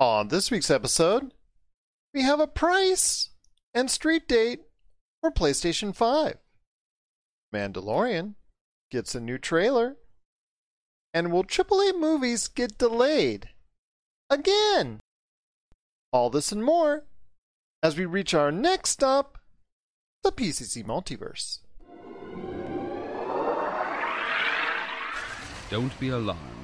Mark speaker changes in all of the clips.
Speaker 1: On this week's episode, we have a price and street date for PlayStation 5. Mandalorian gets a new trailer. And will AAA movies get delayed? Again! All this and more as we reach our next stop, the PCC Multiverse.
Speaker 2: Don't be alarmed.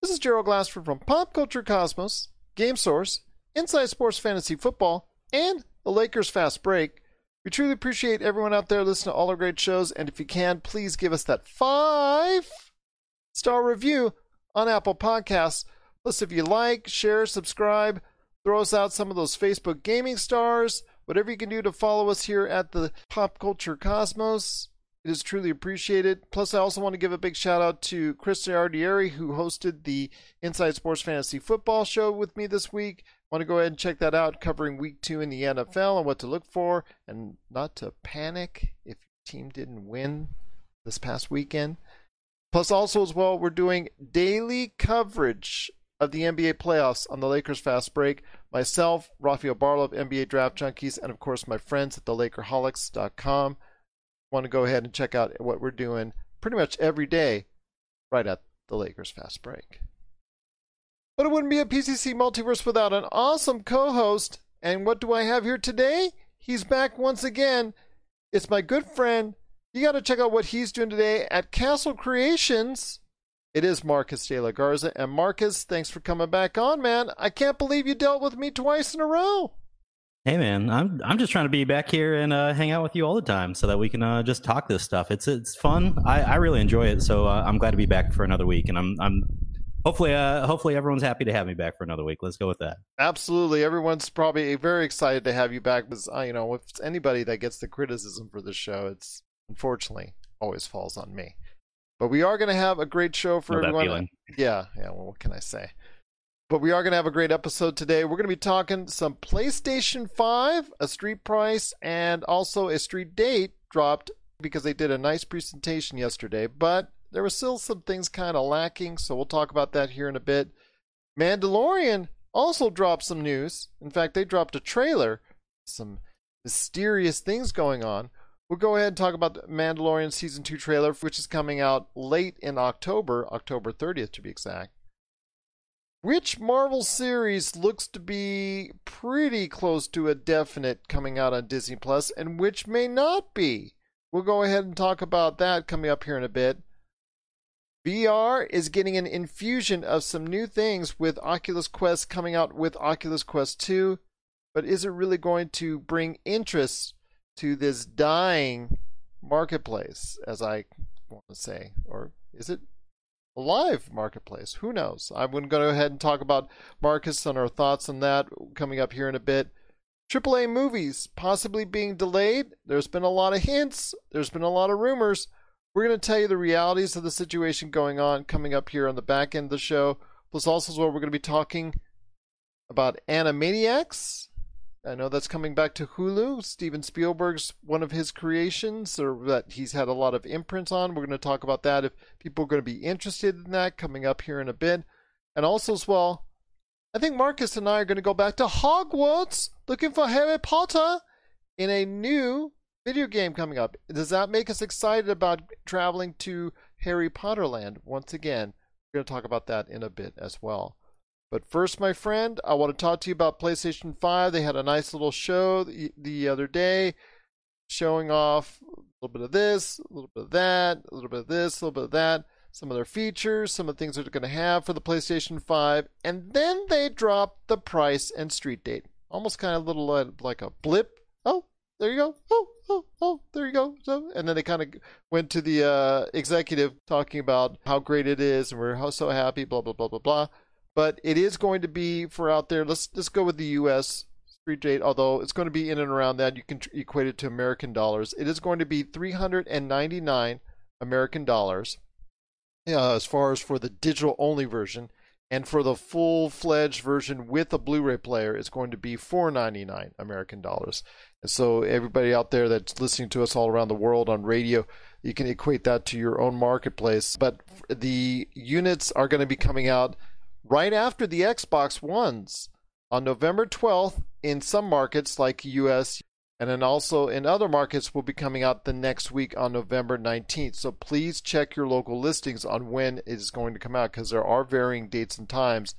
Speaker 1: This is Gerald Glassford from Pop Culture Cosmos, Game Source, Inside Sports Fantasy Football, and the Lakers Fast Break. We truly appreciate everyone out there listening to all our great shows, and if you can, please give us that five star review on Apple Podcasts. Plus, if you like, share, subscribe, throw us out some of those Facebook gaming stars, whatever you can do to follow us here at the Pop Culture Cosmos. It is truly appreciated. Plus, I also want to give a big shout out to Chris Ardieri, who hosted the Inside Sports Fantasy Football show with me this week. Want to go ahead and check that out, covering week two in the NFL and what to look for, and not to panic if your team didn't win this past weekend. Plus, also as well, we're doing daily coverage of the NBA playoffs on the Lakers Fast Break. Myself, Rafael Barlow of NBA Draft Junkies, and of course my friends at the LakerHolics.com want to go ahead and check out what we're doing pretty much every day right at the Lakers Fast Break. But it wouldn't be a PCC multiverse without an awesome co host. And what do I have here today? He's back once again. It's my good friend. You got to check out what he's doing today at Castle Creations. It is Marcus de la Garza. And Marcus, thanks for coming back on, man. I can't believe you dealt with me twice in a row.
Speaker 3: Hey man, I'm I'm just trying to be back here and uh, hang out with you all the time so that we can uh, just talk this stuff. It's it's fun. I, I really enjoy it, so uh, I'm glad to be back for another week. And I'm I'm hopefully uh, hopefully everyone's happy to have me back for another week. Let's go with that.
Speaker 1: Absolutely, everyone's probably very excited to have you back because uh, you know if it's anybody that gets the criticism for the show, it's unfortunately always falls on me. But we are going to have a great show for everyone.
Speaker 3: feeling.
Speaker 1: Yeah, yeah. Well, what can I say? But we are going to have a great episode today. We're going to be talking some PlayStation 5, a street price, and also a street date dropped because they did a nice presentation yesterday. But there were still some things kind of lacking, so we'll talk about that here in a bit. Mandalorian also dropped some news. In fact, they dropped a trailer, some mysterious things going on. We'll go ahead and talk about the Mandalorian Season 2 trailer, which is coming out late in October, October 30th to be exact. Which Marvel series looks to be pretty close to a definite coming out on Disney Plus, and which may not be? We'll go ahead and talk about that coming up here in a bit. VR is getting an infusion of some new things with Oculus Quest coming out with Oculus Quest 2, but is it really going to bring interest to this dying marketplace, as I want to say? Or is it live marketplace? Who knows? I'm going to go ahead and talk about Marcus and our thoughts on that coming up here in a bit. AAA movies possibly being delayed. There's been a lot of hints, there's been a lot of rumors. We're going to tell you the realities of the situation going on coming up here on the back end of the show. Plus, also, well, we're going to be talking about Animaniacs. I know that's coming back to Hulu. Steven Spielberg's one of his creations, or that he's had a lot of imprints on. We're going to talk about that if people are going to be interested in that coming up here in a bit. And also, as well, I think Marcus and I are going to go back to Hogwarts looking for Harry Potter in a new video game coming up. Does that make us excited about traveling to Harry Potter land once again? We're going to talk about that in a bit as well. But first, my friend, I want to talk to you about PlayStation 5. They had a nice little show the, the other day showing off a little bit of this, a little bit of that, a little bit of this, a little bit of that, some of their features, some of the things they're going to have for the PlayStation 5. And then they dropped the price and street date. Almost kind of a little uh, like a blip. Oh, there you go. Oh, oh, oh, there you go. So, and then they kind of went to the uh, executive talking about how great it is and we're so happy, blah, blah, blah, blah, blah. But it is going to be for out there. Let's just go with the U.S. street date, although it's going to be in and around that. You can equate it to American dollars. It is going to be 399 American dollars uh, as far as for the digital only version. And for the full fledged version with a Blu ray player, it's going to be 499 American dollars. And so, everybody out there that's listening to us all around the world on radio, you can equate that to your own marketplace. But the units are going to be coming out right after the Xbox Ones on November 12th in some markets like US and then also in other markets will be coming out the next week on November 19th. So please check your local listings on when it is going to come out because there are varying dates and times.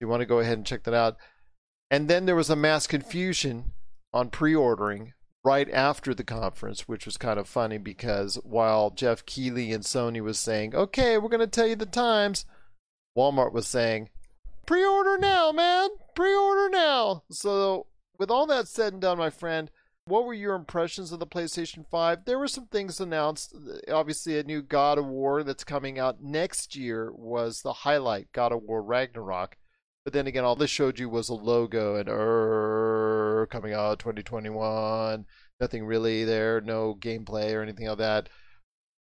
Speaker 1: You want to go ahead and check that out. And then there was a mass confusion on pre-ordering right after the conference, which was kind of funny because while Geoff Keighley and Sony was saying, "Okay, we're going to tell you the times," Walmart was saying, "Pre-order now, man. Pre-order now." So, with all that said and done, my friend, what were your impressions of the PlayStation 5? There were some things announced. Obviously, a new God of War that's coming out next year was the highlight, God of War Ragnarok. But then again, all this showed you was a logo and er coming out 2021. Nothing really there, no gameplay or anything like that.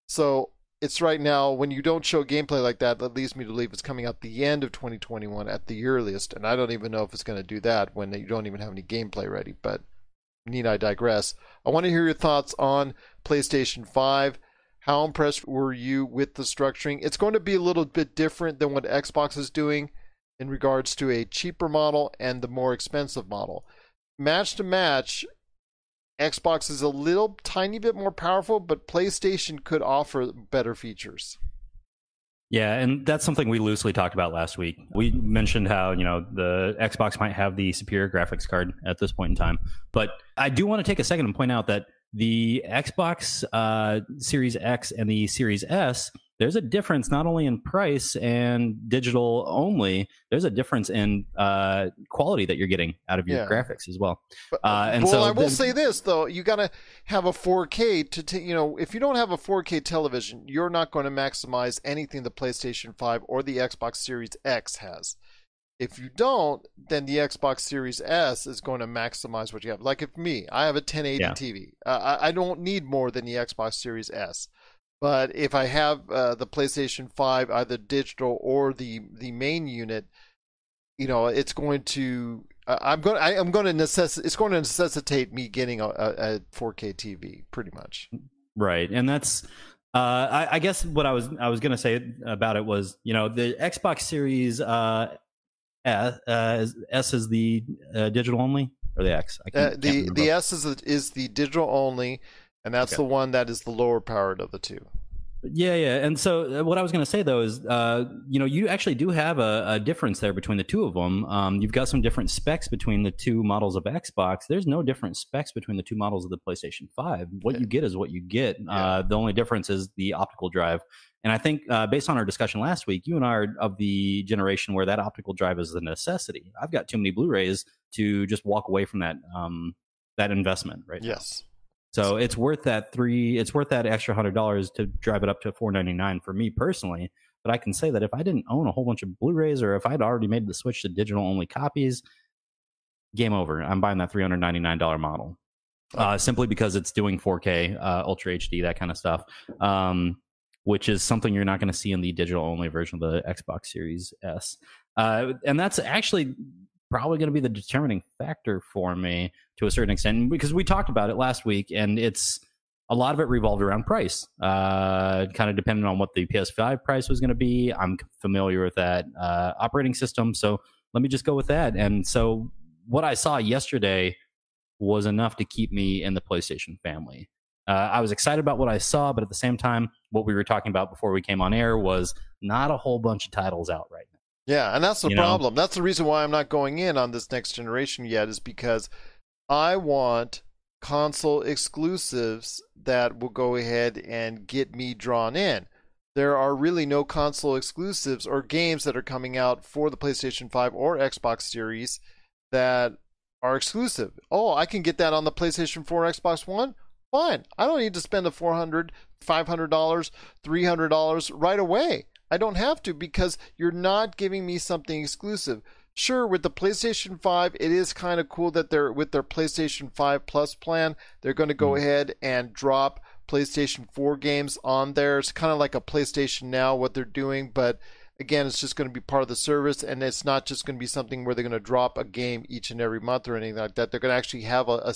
Speaker 1: So it's right now when you don't show gameplay like that, that leads me to believe it's coming out the end of 2021 at the earliest. And I don't even know if it's going to do that when you don't even have any gameplay ready. But need I digress? I want to hear your thoughts on PlayStation 5. How impressed were you with the structuring? It's going to be a little bit different than what Xbox is doing in regards to a cheaper model and the more expensive model. Match to match, Xbox is a little tiny bit more powerful, but PlayStation could offer better features.
Speaker 3: Yeah, and that's something we loosely talked about last week. We mentioned how, you know, the Xbox might have the superior graphics card at this point in time. But I do want to take a second and point out that the Xbox uh, Series X and the Series S there's a difference not only in price and digital only there's a difference in uh, quality that you're getting out of your yeah. graphics as well
Speaker 1: but, uh, and well so i will the, say this though you got to have a 4k to t- you know if you don't have a 4k television you're not going to maximize anything the playstation 5 or the xbox series x has if you don't, then the Xbox Series S is going to maximize what you have. Like if me, I have a 1080 yeah. TV. Uh, I, I, don't need more than the Xbox Series S. But if I have uh, the PlayStation 5, either digital or the the main unit, you know, it's going to uh, I'm going I, am going to necess- it's going to necessitate me getting a, a, 4K TV pretty much.
Speaker 3: Right, and that's uh, I, I, guess what I was I was going to say about it was you know the Xbox Series uh, S, uh, S is the uh, digital only or the X.
Speaker 1: Uh, the the S is the, is the digital only and that's okay. the one that is the lower powered of the two.
Speaker 3: Yeah, yeah. And so uh, what I was going to say though is, uh, you know, you actually do have a, a, difference there between the two of them. Um, you've got some different specs between the two models of Xbox. There's no different specs between the two models of the PlayStation 5. What okay. you get is what you get. Yeah. Uh, the only difference is the optical drive. And I think uh, based on our discussion last week, you and I are of the generation where that optical drive is a necessity. I've got too many Blu-rays to just walk away from that um, that investment right
Speaker 1: yes.
Speaker 3: Now. So it's worth that three. It's worth that extra hundred dollars to drive it up to four ninety nine for me personally. But I can say that if I didn't own a whole bunch of Blu-rays, or if I'd already made the switch to digital only copies, game over. I'm buying that three hundred ninety nine dollar model, uh, simply because it's doing 4K, uh, Ultra HD, that kind of stuff. Um, which is something you're not going to see in the digital only version of the Xbox Series S. Uh, and that's actually probably going to be the determining factor for me to a certain extent because we talked about it last week and it's a lot of it revolved around price uh, kind of depending on what the ps5 price was going to be i'm familiar with that uh, operating system so let me just go with that and so what i saw yesterday was enough to keep me in the playstation family uh, i was excited about what i saw but at the same time what we were talking about before we came on air was not a whole bunch of titles out right now
Speaker 1: yeah, and that's the you problem. Know? That's the reason why I'm not going in on this next generation yet, is because I want console exclusives that will go ahead and get me drawn in. There are really no console exclusives or games that are coming out for the PlayStation 5 or Xbox Series that are exclusive. Oh, I can get that on the PlayStation 4 Xbox One? Fine. I don't need to spend the $400, $500, $300 right away. I don't have to because you're not giving me something exclusive. Sure, with the PlayStation 5, it is kind of cool that they're with their PlayStation 5 Plus plan, they're going to go mm. ahead and drop PlayStation 4 games on there. It's kind of like a PlayStation Now what they're doing, but again, it's just going to be part of the service, and it's not just going to be something where they're going to drop a game each and every month or anything like that. They're going to actually have a, a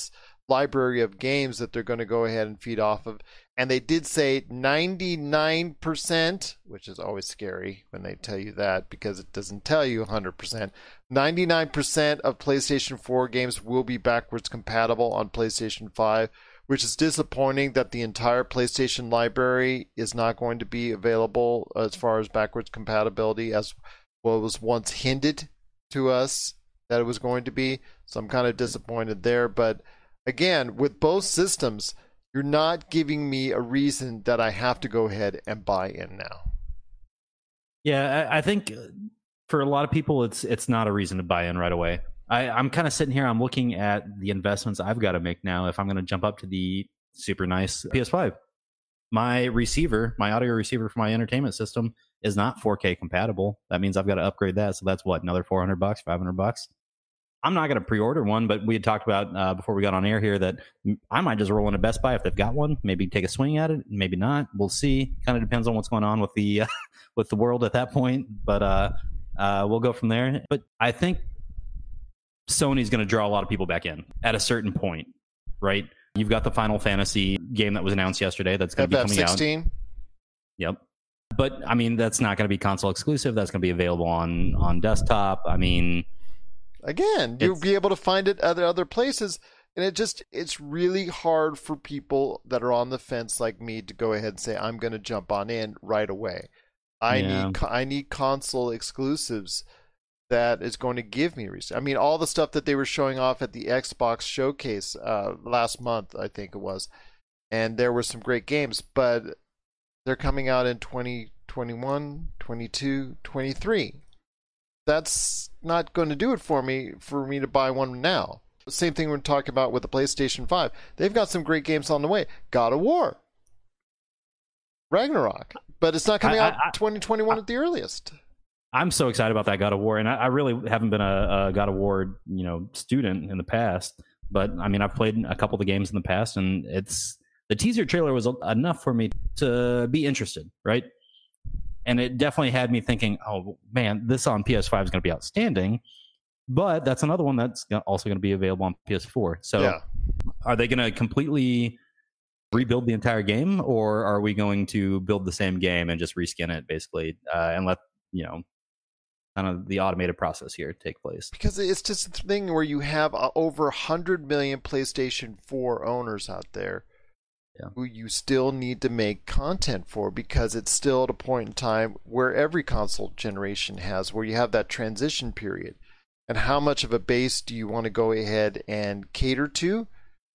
Speaker 1: library of games that they're going to go ahead and feed off of. And they did say 99%, which is always scary when they tell you that because it doesn't tell you 100%. 99% of PlayStation 4 games will be backwards compatible on PlayStation 5 which is disappointing that the entire PlayStation library is not going to be available as far as backwards compatibility as what was once hinted to us that it was going to be. So I'm kind of disappointed there. But again, with both systems, you're not giving me a reason that I have to go ahead and buy in now.
Speaker 3: Yeah, I think uh, for a lot of people, it's it's not a reason to buy in right away. I, I'm kind of sitting here. I'm looking at the investments I've got to make now if I'm going to jump up to the super nice PS5. My receiver, my audio receiver for my entertainment system, is not 4K compatible. That means I've got to upgrade that. So that's what another 400 bucks, 500 bucks. I'm not going to pre-order one, but we had talked about uh, before we got on air here that I might just roll into Best Buy if they've got one. Maybe take a swing at it, maybe not. We'll see. Kind of depends on what's going on with the uh, with the world at that point. But uh, uh, we'll go from there. But I think Sony's going to draw a lot of people back in at a certain point, right? You've got the Final Fantasy game that was announced yesterday that's going to be coming 16? out. Yep. But I mean, that's not going to be console exclusive. That's going to be available on on desktop. I mean,
Speaker 1: again, you'll be able to find it other other places, and it just it's really hard for people that are on the fence like me to go ahead and say I'm going to jump on in right away. I yeah. need I need console exclusives that is going to give me. I mean, all the stuff that they were showing off at the Xbox showcase uh, last month, I think it was, and there were some great games, but they're coming out in 2021, 22, 23. That's not going to do it for me for me to buy one now. Same thing we're talking about with the PlayStation 5. They've got some great games on the way. God of War, Ragnarok, but it's not coming I, out I, 2021 I, at the earliest.
Speaker 3: I'm so excited about that God of War, and I, really haven't been a, a, God of War, you know, student in the past. But I mean, I've played a couple of the games in the past, and it's the teaser trailer was enough for me to be interested, right? And it definitely had me thinking, oh man, this on PS5 is going to be outstanding. But that's another one that's also going to be available on PS4. So, yeah. are they going to completely rebuild the entire game, or are we going to build the same game and just reskin it basically, uh, and let you know kind of the automated process here take place.
Speaker 1: Because it's just a thing where you have uh, over 100 million PlayStation 4 owners out there yeah. who you still need to make content for because it's still at a point in time where every console generation has, where you have that transition period. And how much of a base do you want to go ahead and cater to?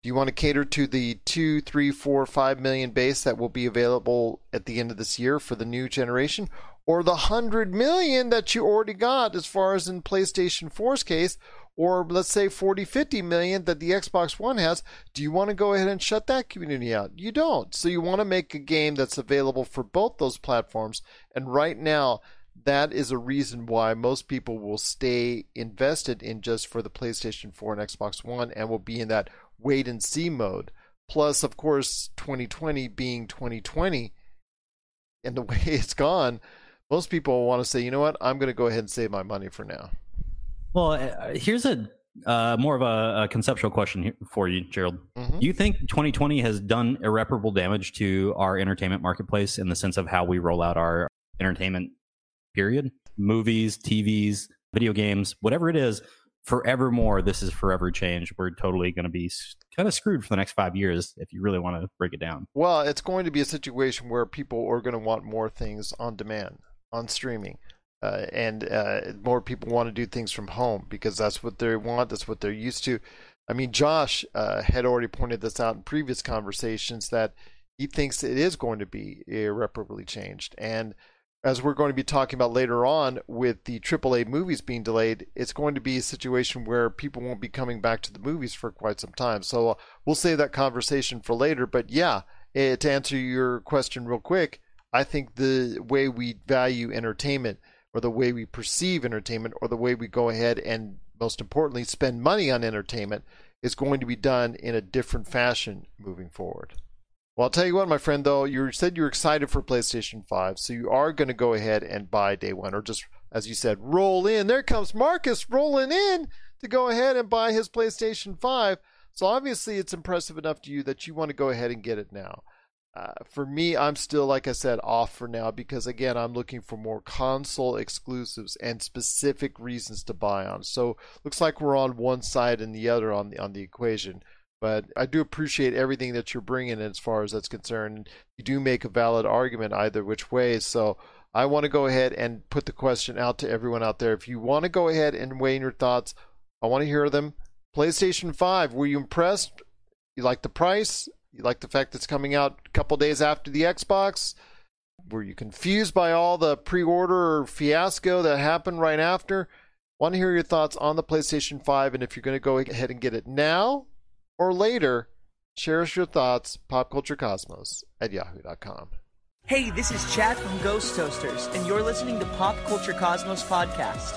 Speaker 1: Do you want to cater to the two, three, four, five million base that will be available at the end of this year for the new generation? or the 100 million that you already got as far as in PlayStation 4's case, or let's say 40, 50 million that the Xbox One has, do you want to go ahead and shut that community out? You don't. So you want to make a game that's available for both those platforms. And right now, that is a reason why most people will stay invested in just for the PlayStation 4 and Xbox One and will be in that wait and see mode. Plus, of course, 2020 being 2020 and the way it's gone, most people want to say, you know what, I'm going to go ahead and save my money for now.
Speaker 3: Well, uh, here's a uh, more of a, a, conceptual question for you, Gerald. Mm-hmm. Do you think 2020 has done irreparable damage to our entertainment marketplace in the sense of how we roll out our entertainment period? Movies, TVs, video games, whatever it is, forevermore, this is forever changed. We're totally going to be kind of screwed for the next five years if you really want to break it down.
Speaker 1: Well, it's going to be a situation where people are going to want more things on demand on streaming. Uh, and uh, more people want to do things from home because that's what they want. That's what they're used to. I mean, Josh uh, had already pointed this out in previous conversations that he thinks it is going to be irreparably changed. And as we're going to be talking about later on with the AAA movies being delayed, it's going to be a situation where people won't be coming back to the movies for quite some time. So uh, we'll save that conversation for later. But yeah, eh, to answer your question real quick, I think the way we value entertainment or the way we perceive entertainment or the way we go ahead and most importantly spend money on entertainment is going to be done in a different fashion moving forward. Well, I'll tell you what, my friend, though, you said you're excited for PlayStation 5, so you are going to go ahead and buy day one, or just, as you said, roll in. There comes Marcus rolling in to go ahead and buy his PlayStation 5. So obviously, it's impressive enough to you that you want to go ahead and get it now. Uh, for me, I'm still, like I said, off for now because, again, I'm looking for more console exclusives and specific reasons to buy on. So looks like we're on one side and the other on the on the equation. But I do appreciate everything that you're bringing in as far as that's concerned. You do make a valid argument either which way. So I want to go ahead and put the question out to everyone out there. If you want to go ahead and weigh in your thoughts, I want to hear them. PlayStation 5, were you impressed? You like the price? You like the fact that it's coming out a couple days after the Xbox? Were you confused by all the pre order fiasco that happened right after? Want to hear your thoughts on the PlayStation 5 and if you're going to go ahead and get it now or later, share us your thoughts, popculturecosmos at yahoo.com.
Speaker 4: Hey, this is Chad from Ghost Toasters, and you're listening to Pop Culture Cosmos Podcast.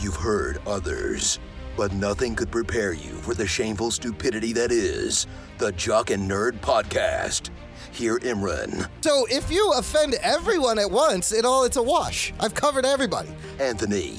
Speaker 5: You've heard others, but nothing could prepare you for the shameful stupidity that is the Jock and Nerd Podcast. Hear Imran,
Speaker 6: So if you offend everyone at once, it all it's a wash. I've covered everybody.
Speaker 5: Anthony,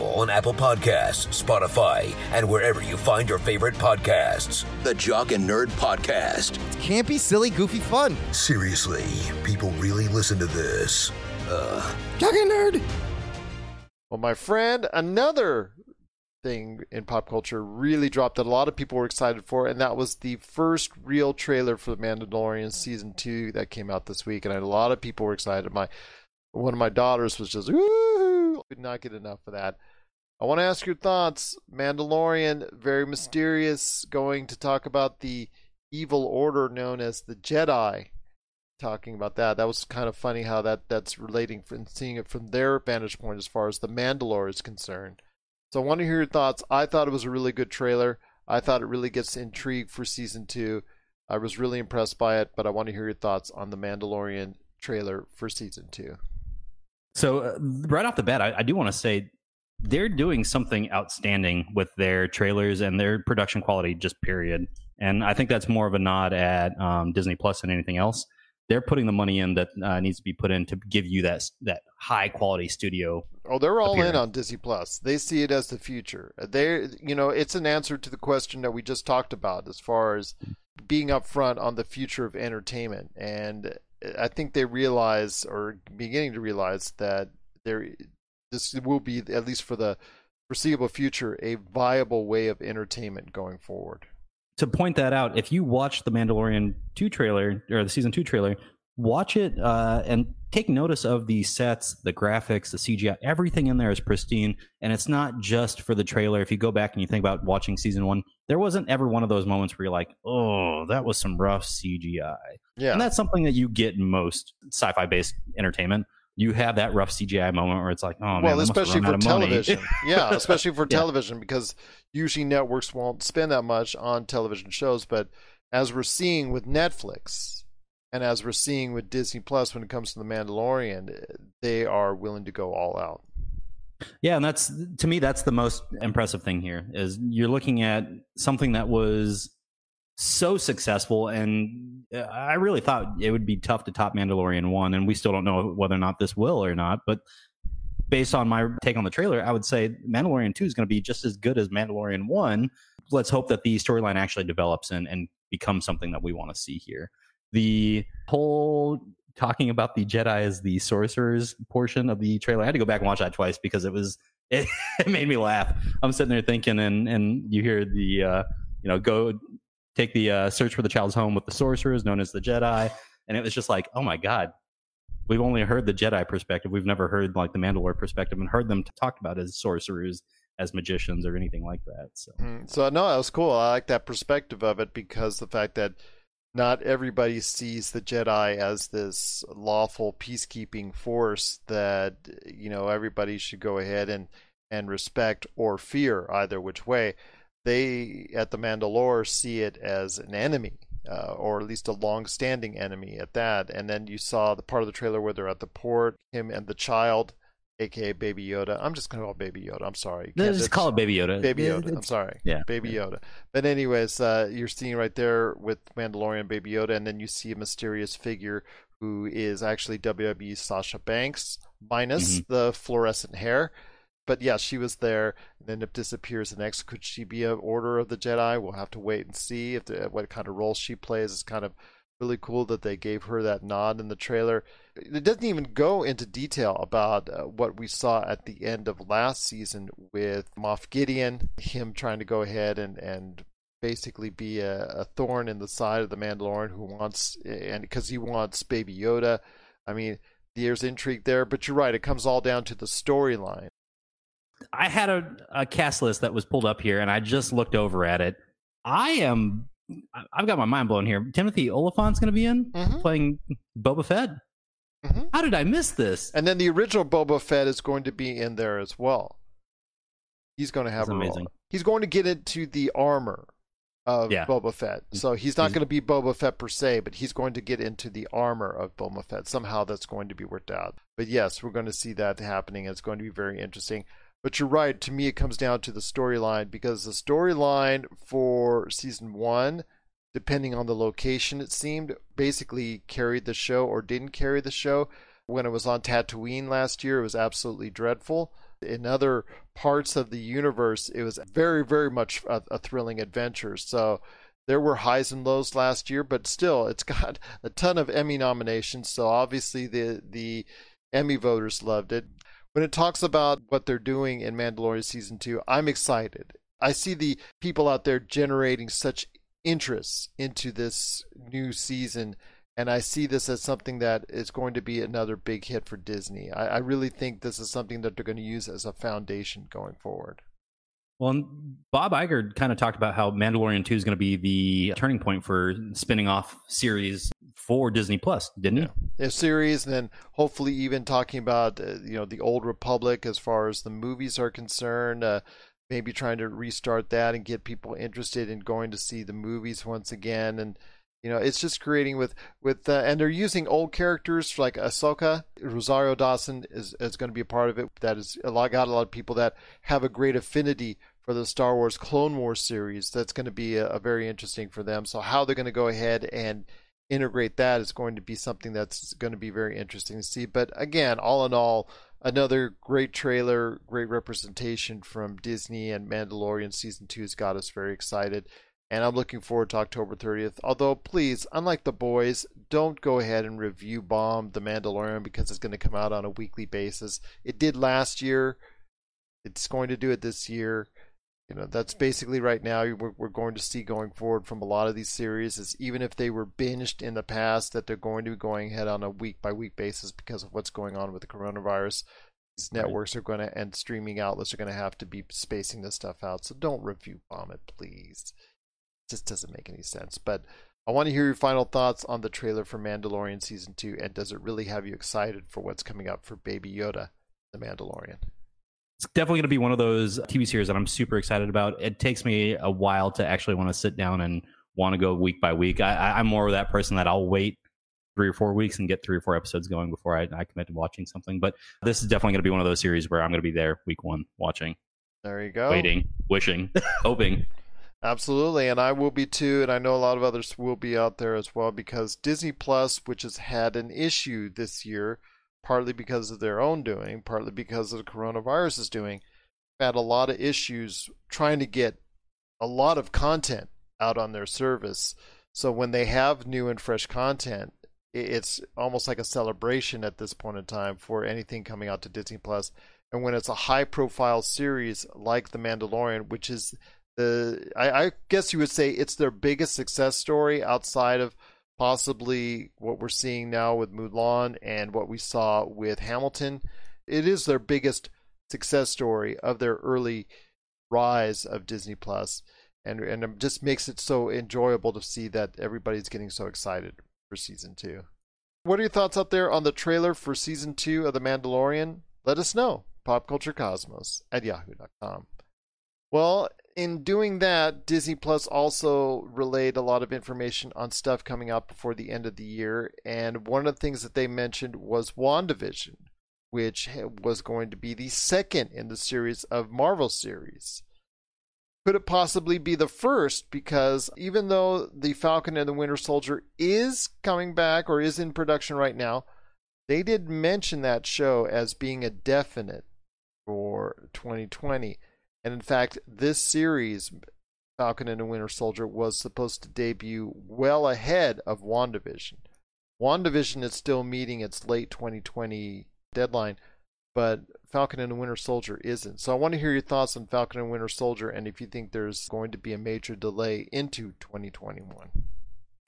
Speaker 5: on Apple Podcasts, Spotify, and wherever you find your favorite podcasts. The Jock and Nerd Podcast.
Speaker 6: Campy, silly, goofy fun.
Speaker 5: Seriously, people really listen to this. Uh,
Speaker 6: Jock and nerd.
Speaker 1: Well, my friend, another thing in pop culture really dropped that a lot of people were excited for, and that was the first real trailer for The Mandalorian season two that came out this week, and a lot of people were excited. My one of my daughters was just woo! Could not get enough of that. I want to ask your thoughts. Mandalorian, very mysterious, going to talk about the evil order known as the Jedi. Talking about that, that was kind of funny how that that's relating from seeing it from their vantage point as far as the Mandalore is concerned. So I want to hear your thoughts. I thought it was a really good trailer. I thought it really gets intrigue for season two. I was really impressed by it, but I want to hear your thoughts on the Mandalorian trailer for season two.
Speaker 3: So uh, right off the bat, I, I do want to say they're doing something outstanding with their trailers and their production quality, just period. And I think that's more of a nod at um, Disney Plus than anything else. They're putting the money in that uh, needs to be put in to give you that that high quality studio.
Speaker 1: Oh, they're all in on Disney Plus. They see it as the future. They, you know, it's an answer to the question that we just talked about as far as being upfront on the future of entertainment. And I think they realize, or beginning to realize, that there this will be at least for the foreseeable future a viable way of entertainment going forward.
Speaker 3: to point that out, if you watch the Mandalorian 2 trailer or the season 2 trailer, watch it uh, and take notice of the sets, the graphics, the CGI. Everything in there is pristine, and it's not just for the trailer. If you go back and you think about watching season one, there wasn't ever one of those moments where you're like, "Oh, that was some rough CGI,"
Speaker 1: Yeah.
Speaker 3: and that's something that you get in most sci-fi based entertainment. You have that rough CGI moment where it's like, "Oh man,
Speaker 1: well, especially for
Speaker 3: out of money."
Speaker 1: television. yeah, especially for
Speaker 3: Yeah.
Speaker 1: television because usually networks won't spend that much on television shows. But as we're seeing with Netflix and as we're seeing with Disney Plus when it comes to The Mandalorian, they are willing to go all out.
Speaker 3: Yeah, and that's to me that's the most impressive thing here is you're looking at something that was so successful and uh, I really thought it would be tough to top Mandalorian 1 and we still don't know whether or not this will or not, but based on my take on the trailer, I would say Mandalorian 2 is going to be just as good as Mandalorian 1. Let's hope that the storyline actually develops and, and becomes something that we want to see here. The whole talking about the Jedi as the sorcerers portion of the trailer, I had to go back and watch that twice because it was it, it made me laugh. I'm sitting there thinking, and and you hear the uh, you know go take the uh, search for the child's home with the sorcerers, known as the Jedi, and it was just like, oh my god, we've only heard the Jedi perspective. We've never heard like the Mandalore perspective and heard them talked about as sorcerers, as magicians, or anything like that. So
Speaker 1: Mm, So no, that was cool. I like that perspective of it because the fact that not everybody sees the Jedi as this lawful peacekeeping force that you know everybody should go ahead and and respect or fear either which way. They at the Mandalore see it as an enemy. Uh, or at least a long-standing enemy at that. And then you saw the part of the trailer where they're at the port, him and the child, aka Baby Yoda. I'm just gonna call it Baby Yoda. I'm sorry.
Speaker 3: No, just call it Baby Yoda.
Speaker 1: Baby Yoda. I'm sorry.
Speaker 3: yeah,
Speaker 1: Baby
Speaker 3: yeah.
Speaker 1: Yoda. But anyways, uh, you're seeing right there with Mandalorian Baby Yoda, and then you see a mysterious figure who is actually WWE Sasha Banks, minus
Speaker 3: Mm-hmm.
Speaker 1: the fluorescent hair. But yeah, she was there, and then it disappears the next. Could she be an Order of the Jedi? We'll have to wait and see if the, what kind of role she plays. It's kind of really cool that they gave her that nod in the trailer. It doesn't even go into detail about uh, what we saw at the end of last season with Moff Gideon, him trying to go ahead and, and basically be a, a thorn in the side of the Mandalorian who wants, and because he wants Baby Yoda. I mean, there's intrigue there, but you're right. It comes all down to the storyline.
Speaker 3: I had a, a cast list that was pulled up here, and I just looked over at it. I am. I- I've got my mind blown here. Timothy Olyphant's going to be in
Speaker 1: Mhm.
Speaker 3: playing Boba Fett.
Speaker 1: Mhm.
Speaker 3: How did I miss this?
Speaker 1: And then the original Boba Fett is going to be in there as well. He's going to have
Speaker 3: That's
Speaker 1: a role.
Speaker 3: amazing.
Speaker 1: He's going to get into the armor of
Speaker 3: Yeah.
Speaker 1: Boba Fett. So he's not
Speaker 3: He's-
Speaker 1: going to be Boba Fett per se, but he's going to get into the armor of Boba Fett. Somehow that's going to be worked out. But yes, we're going to see that happening. It's going to be very interesting. But you're right. To me, it comes down to the storyline because the storyline for season one, depending on the location, it seemed basically carried the show or didn't carry the show. When it was on Tatooine last year, it was absolutely dreadful. In other parts of the universe, it was very, very much a, a thrilling adventure. So there were highs and lows last year, but still, it's got a ton of Emmy nominations. So obviously, the the Emmy voters loved it. When it talks about what they're doing in Mandalorian season two, I'm excited. I see the people out there generating such interest into this new season and I see this as something that is going to be another big hit for Disney. I, I really think this is something that they're going to use as a foundation going forward.
Speaker 3: Well, Bob Iger kind of talked about how Mandalorian 2 is going to be the turning point for spinning off series for Disney Plus, didn't he?
Speaker 1: A series, and then hopefully even talking about uh, you know the old Republic as far as the movies are concerned. Uh, maybe trying to restart that and get people interested in going to see the movies once again and you know it's just creating with with uh, and they're using old characters like Ahsoka. Rosario Dawson is is going to be a part of it. That is a lot got a lot of people that have a great affinity for the Star Wars Clone Wars series. That's going to be a, a very interesting for them. So how they're going to go ahead and integrate that is going to be something that's going to be very interesting to see. But again all in all another great trailer, great representation from Disney and Mandalorian season two has got us very excited. And I'm looking forward to October 30th. Although, please, unlike the boys, don't go ahead and review bomb The Mandalorian because it's going to come out on a weekly basis. It did last year. It's going to do it this year. You know, that's basically right now we're, we're going to see going forward from a lot of these series is even if they were binged in the past, that they're going to be going ahead on a week by week basis because of what's going on with the coronavirus. These networks are going to, and streaming outlets are going to have to be spacing this stuff out. So don't review bomb it, please. Just doesn't make any sense. But I want to hear your final thoughts on the trailer for Mandalorian season two, and does it really have you excited for what's coming up for Baby Yoda, the Mandalorian?
Speaker 3: It's definitely going to be one of those TV series that I'm super excited about. It takes me a while to actually want to sit down and want to go week by week. I, I, I'm more of that person that I'll wait three or four weeks and get three or four episodes going before I, I commit to watching something. But this is definitely going to be one of those series where I'm going to be there week one, watching,
Speaker 1: There you go.
Speaker 3: waiting, wishing, hoping.
Speaker 1: Absolutely, and I will be too, and I know a lot of others will be out there as well because Disney Plus, which has had an issue this year, partly because of their own doing, partly because of the coronavirus is doing, had a lot of issues trying to get a lot of content out on their service. So when they have new and fresh content, it's almost like a celebration at this point in time for anything coming out to Disney Plus. And when it's a high profile series like The Mandalorian, which is I, I guess you would say it's their biggest success story outside of possibly what we're seeing now with Mulan and what we saw with Hamilton. It is their biggest success story of their early rise of Disney Plus, and and it just makes it so enjoyable to see that everybody's getting so excited for season two. What are your thoughts out there on the trailer for season two of The Mandalorian? Let us know. PopCultureCosmos at yahoo.com. Well, in doing that, Disney Plus also relayed a lot of information on stuff coming out before the end of the year. And one of the things that they mentioned was WandaVision, which was going to be the second in the series of Marvel series. Could it possibly be the first? Because even though The Falcon and the Winter Soldier is coming back or is in production right now, they did mention that show as being a definite for 2020. And in fact, this series, Falcon and the Winter Soldier, was supposed to debut well ahead of WandaVision. WandaVision is still meeting its late 2020 deadline, but Falcon and the Winter Soldier isn't. So I want to hear your thoughts on Falcon and Winter Soldier and if you think there's going to be a major delay into 2021.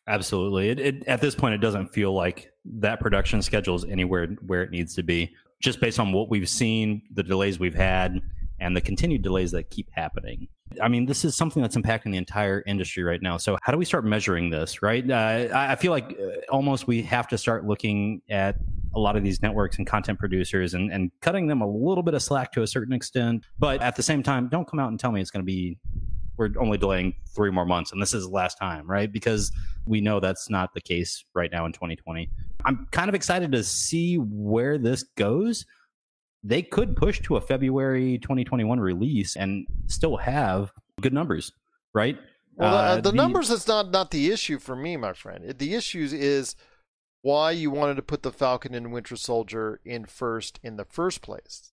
Speaker 3: Absolutely. It, it, at this point, it doesn't feel like that production schedule is anywhere where it needs to be. Just based on what we've seen, the delays we've had, and the continued delays that keep happening. I mean, this is something that's impacting the entire industry right now. So, how do we start measuring this, right? Uh, I feel like uh, almost we have to start looking at a lot of these networks and content producers and, and cutting them a little bit of slack to a certain extent. But at the same time, don't come out and tell me it's going to be we're only delaying three more months and this is the last time, right? Because we know that's not the case right now in 2020. I'm kind of excited to see where this goes. They could push to a February 2021 release and still have good numbers, right?
Speaker 1: Well,
Speaker 3: Uh,
Speaker 1: the, the numbers is not not the issue for me, my friend. The issue is why you wanted to put the Falcon and Winter Soldier in first in the first place.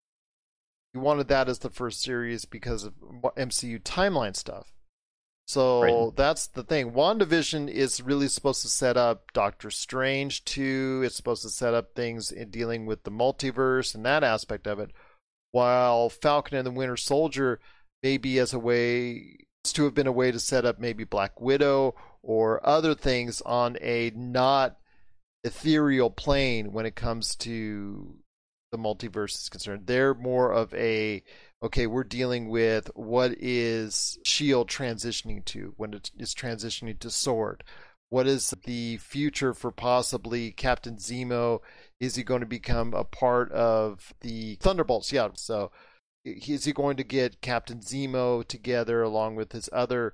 Speaker 1: You wanted that as the first series because of MCU timeline stuff. So
Speaker 3: Right.
Speaker 1: that's the thing. WandaVision is really supposed to set up Doctor Strange 2. It's supposed to set up things in dealing with the multiverse and that aspect of it. While Falcon and the Winter Soldier maybe as a way to have been a way to set up maybe Black Widow or other things on a not ethereal plane when it comes to the multiverse is concerned. They're more of a okay, we're dealing with what is Shield transitioning to when it is transitioning to Sword. What is the future for possibly Captain Zemo? Is he going to become a part of the Thunderbolts? Yeah. So is he going to get Captain Zemo together along with his other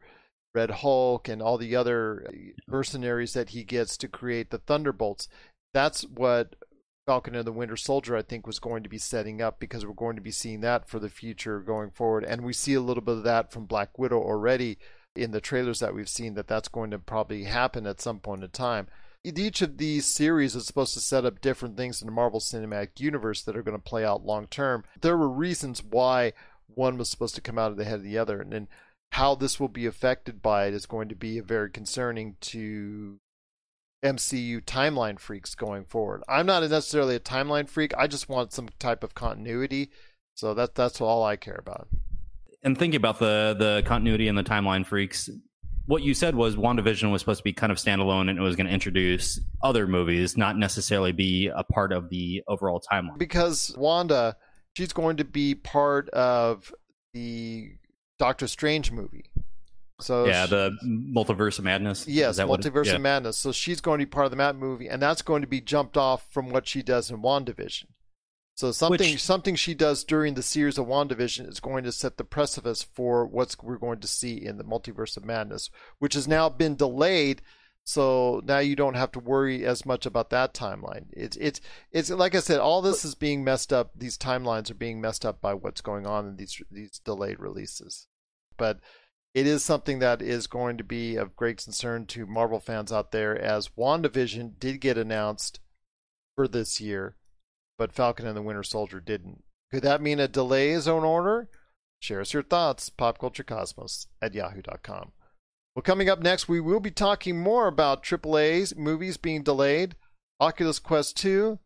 Speaker 1: Red Hulk and all the other uh, mercenaries that he gets to create the Thunderbolts? That's what Falcon and the Winter Soldier, I think, was going to be setting up because we're going to be seeing that for the future going forward. And we see a little bit of that from Black Widow already in the trailers that we've seen that that's going to probably happen at some point in time. Each of these series is supposed to set up different things in the Marvel Cinematic Universe that are going to play out long term. There were reasons why one was supposed to come out of the head of the other, and then how this will be affected by it is going to be very concerning to MCU timeline freaks going forward. I'm not necessarily a timeline freak. I just want some type of continuity. So that that's all I care about.
Speaker 3: and thinking about the the continuity and the timeline freaks, what you said was WandaVision was supposed to be kind of standalone and it was going to introduce other movies, not necessarily be a part of the overall timeline.
Speaker 1: Because Wanda, she's going to be part of the Doctor Strange movie. So
Speaker 3: yeah,
Speaker 1: she-
Speaker 3: the multiverse of madness.
Speaker 1: Yes,
Speaker 3: Is that what it-
Speaker 1: Multiverse
Speaker 3: yeah.
Speaker 1: of Madness. So she's going to be part of the Matt movie, and that's going to be jumped off from what she does in WandaVision. So something
Speaker 3: Which-
Speaker 1: something she does during the series of WandaVision is going to set the precipice for what we're going to see in the Multiverse of Madness, which has now been delayed. So now you don't have to worry as much about that timeline. It's it's it's like I said, all this is being messed up. These timelines are being messed up by what's going on in these these delayed releases. But it is something that is going to be of great concern to Marvel fans out there as WandaVision did get announced for this year, but Falcon and the Winter Soldier didn't. Could that mean a delay is on order? Share us your thoughts, popculturecosmos at yahoo.com. Well, coming up next, we will be talking more about AAA's movies being delayed, Oculus Quest 2,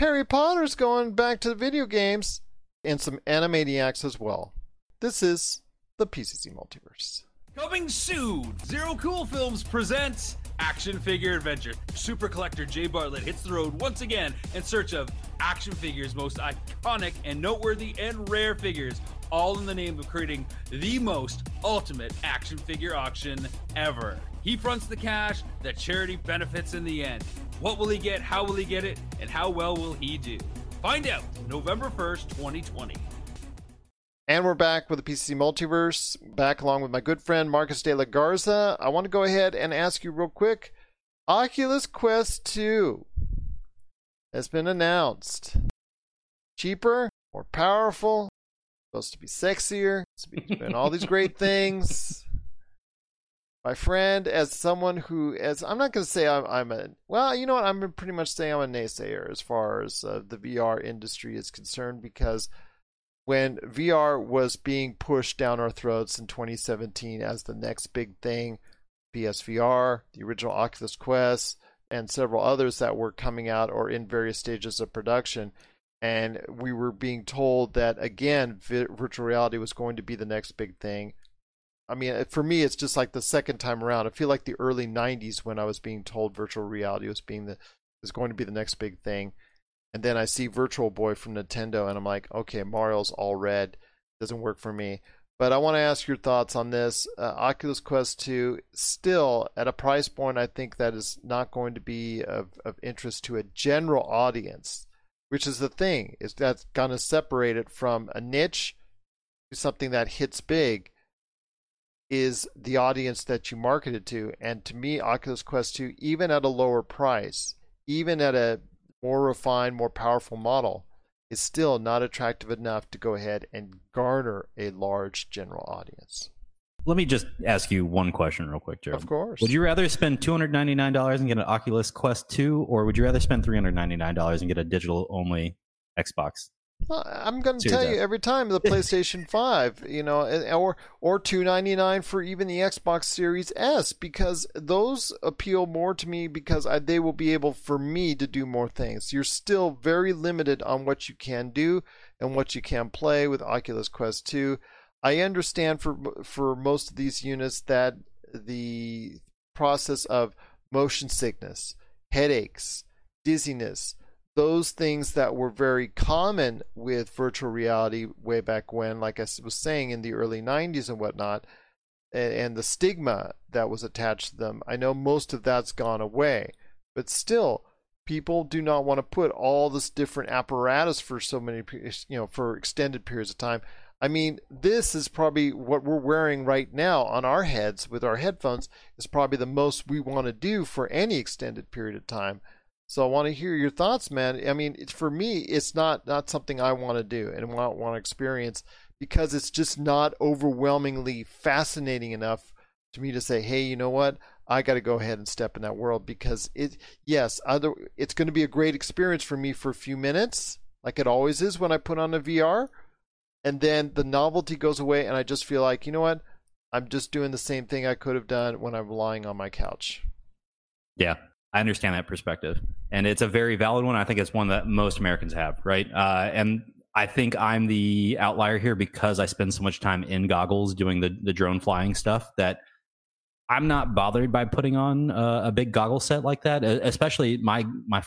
Speaker 1: Harry Potter's going back to the video games, and some Animaniacs as well. This is the PCC multiverse.
Speaker 2: Coming soon, Zero Cool Films presents Action Figure Adventure. Super collector Jay Bartlett hits the road once again in search of action figures, most iconic and noteworthy and rare figures, all in the name of creating the most ultimate action figure auction ever. He fronts the cash, the charity benefits in the end. What will he get? How will he get it? And how well will he do? Find out November 1st, 2020.
Speaker 1: And we're back with the PCC Multiverse, back along with my good friend Marcus de la Garza. I want to go ahead and ask you real quick Oculus Quest 2 has been announced. Cheaper, more powerful, supposed to be sexier, supposed to be doing all these great things. My friend, as someone who, as I'm not going to say I'm, I'm a, well, you know what? I'm pretty much saying I'm a naysayer as far as uh, the VR industry is concerned because when VR was being pushed down our throats in 2017 as the next big thing, PSVR, the original Oculus Quest, and several others that were coming out or in various stages of production. And we were being told that, again, vi- virtual reality was going to be the next big thing. I mean, for me, it's just like the second time around. I feel like the early 90s when I was being told virtual reality was being the is going to be the next big thing and then I see Virtual Boy from Nintendo, and I'm like, okay, Mario's all red, doesn't work for me. But I want to ask your thoughts on this. Uh, Oculus Quest 2, still at a price point, I think that is not going to be of, of interest to a general audience, which is the thing, is that's going to separate it from a niche to something that hits big is the audience that you marketed to. And to me, Oculus Quest 2, even at a lower price, even at a more refined, more powerful model is still not attractive enough to go ahead and garner a large general audience.
Speaker 3: Let me just ask you one question real quick, Joe.
Speaker 1: Of course.
Speaker 3: Would you rather spend $299 and get an Oculus Quest 2, or would you rather spend $399 and get a digital only Xbox?
Speaker 1: Well, I'm going to tell you every time the PlayStation 5, you know, or or 299 for even the Xbox Series S because those appeal more to me because I, they will be able for me to do more things. You're still very limited on what you can do and what you can play with Oculus Quest 2. I understand for for most of these units that the process of motion sickness, headaches, dizziness, those things that were very common with virtual reality way back when, like I was saying in the early 90s and whatnot, and, the stigma that was attached to them. I know most of that's gone away, but still, people do not want to put all this different apparatus for so many, you know, for extended periods of time. I mean, this is probably what we're wearing right now on our heads with our headphones is probably the most we want to do for any extended period of time. So I want to hear your thoughts, man. I mean, for me, it's not not something I want to do and want want to experience because it's just not overwhelmingly fascinating enough to me to say, hey, you know what? I got to go ahead and step in that world because it, yes, other, it's going to be a great experience for me for a few minutes, like it always is when I put on a VR, and then the novelty goes away, and I just feel like, you know what? I'm just doing the same thing I could have done when I'm lying on my couch.
Speaker 3: Yeah, I understand that perspective, and it's a very valid one. I think it's one that most Americans have, right? Uh, and I think I'm the outlier here because I spend so much time in goggles doing the the drone flying stuff that I'm not bothered by putting on a big goggle set like that. Especially my my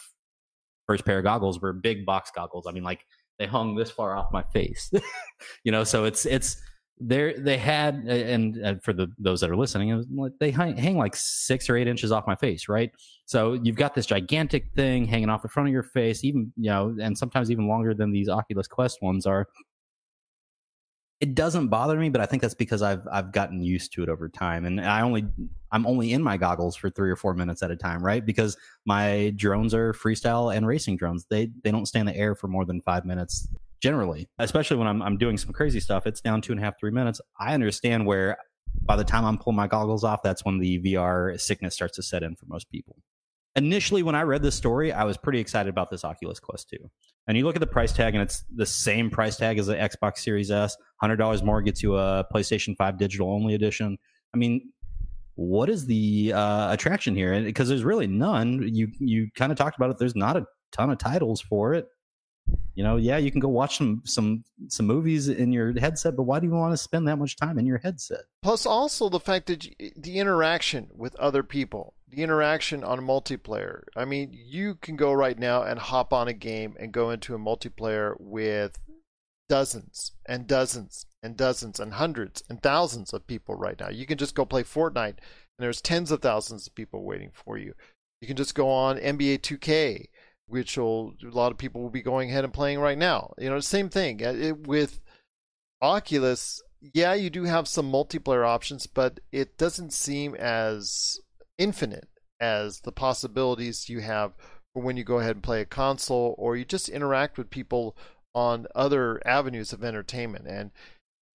Speaker 3: first pair of goggles were big box goggles. I mean, like they hung this far off my face, you know. So it's it's they they had and, and for the those that are listening, they hang, hang like six or eight inches off my face, right? So you've got this gigantic thing hanging off the front of your face, even you know, and sometimes even longer than these Oculus Quest ones are. It doesn't bother me, but I think that's because I've I've gotten used to it over time, and I only I'm only in my goggles for three or four minutes at a time, right? Because my drones are freestyle and racing drones. They they don't stay in the air for more than five minutes generally, especially when I'm I'm doing some crazy stuff. It's down two and a half three minutes. I understand where by the time I'm pulling my goggles off, that's when the VR sickness starts to set in for most people. Initially, when I read this story, I was pretty excited about this Oculus Quest 2. And you look at the price tag, and it's the same price tag as the Xbox Series S. $100 more gets you a PlayStation 5 digital only edition. I mean, what is the uh, attraction here? Because there's really none. You you kind of talked about it. There's not a ton of titles for it. You know, yeah, you can go watch some some some movies in your headset, but why do you want to spend that much time in your headset?
Speaker 1: Plus, also the fact that you, the interaction with other people, the interaction on multiplayer. I mean, you can go right now and hop on a game and go into a multiplayer with dozens and dozens and dozens and hundreds and thousands of people right now. You can just go play Fortnite and there's tens of thousands of people waiting for you. You can just go on NBA 2K which will, a lot of people will be going ahead and playing right now. You know, same thing uh, it, with Oculus. Yeah, you do have some multiplayer options, but it doesn't seem as infinite as the possibilities you have for when you go ahead and play a console or you just interact with people on other avenues of entertainment. And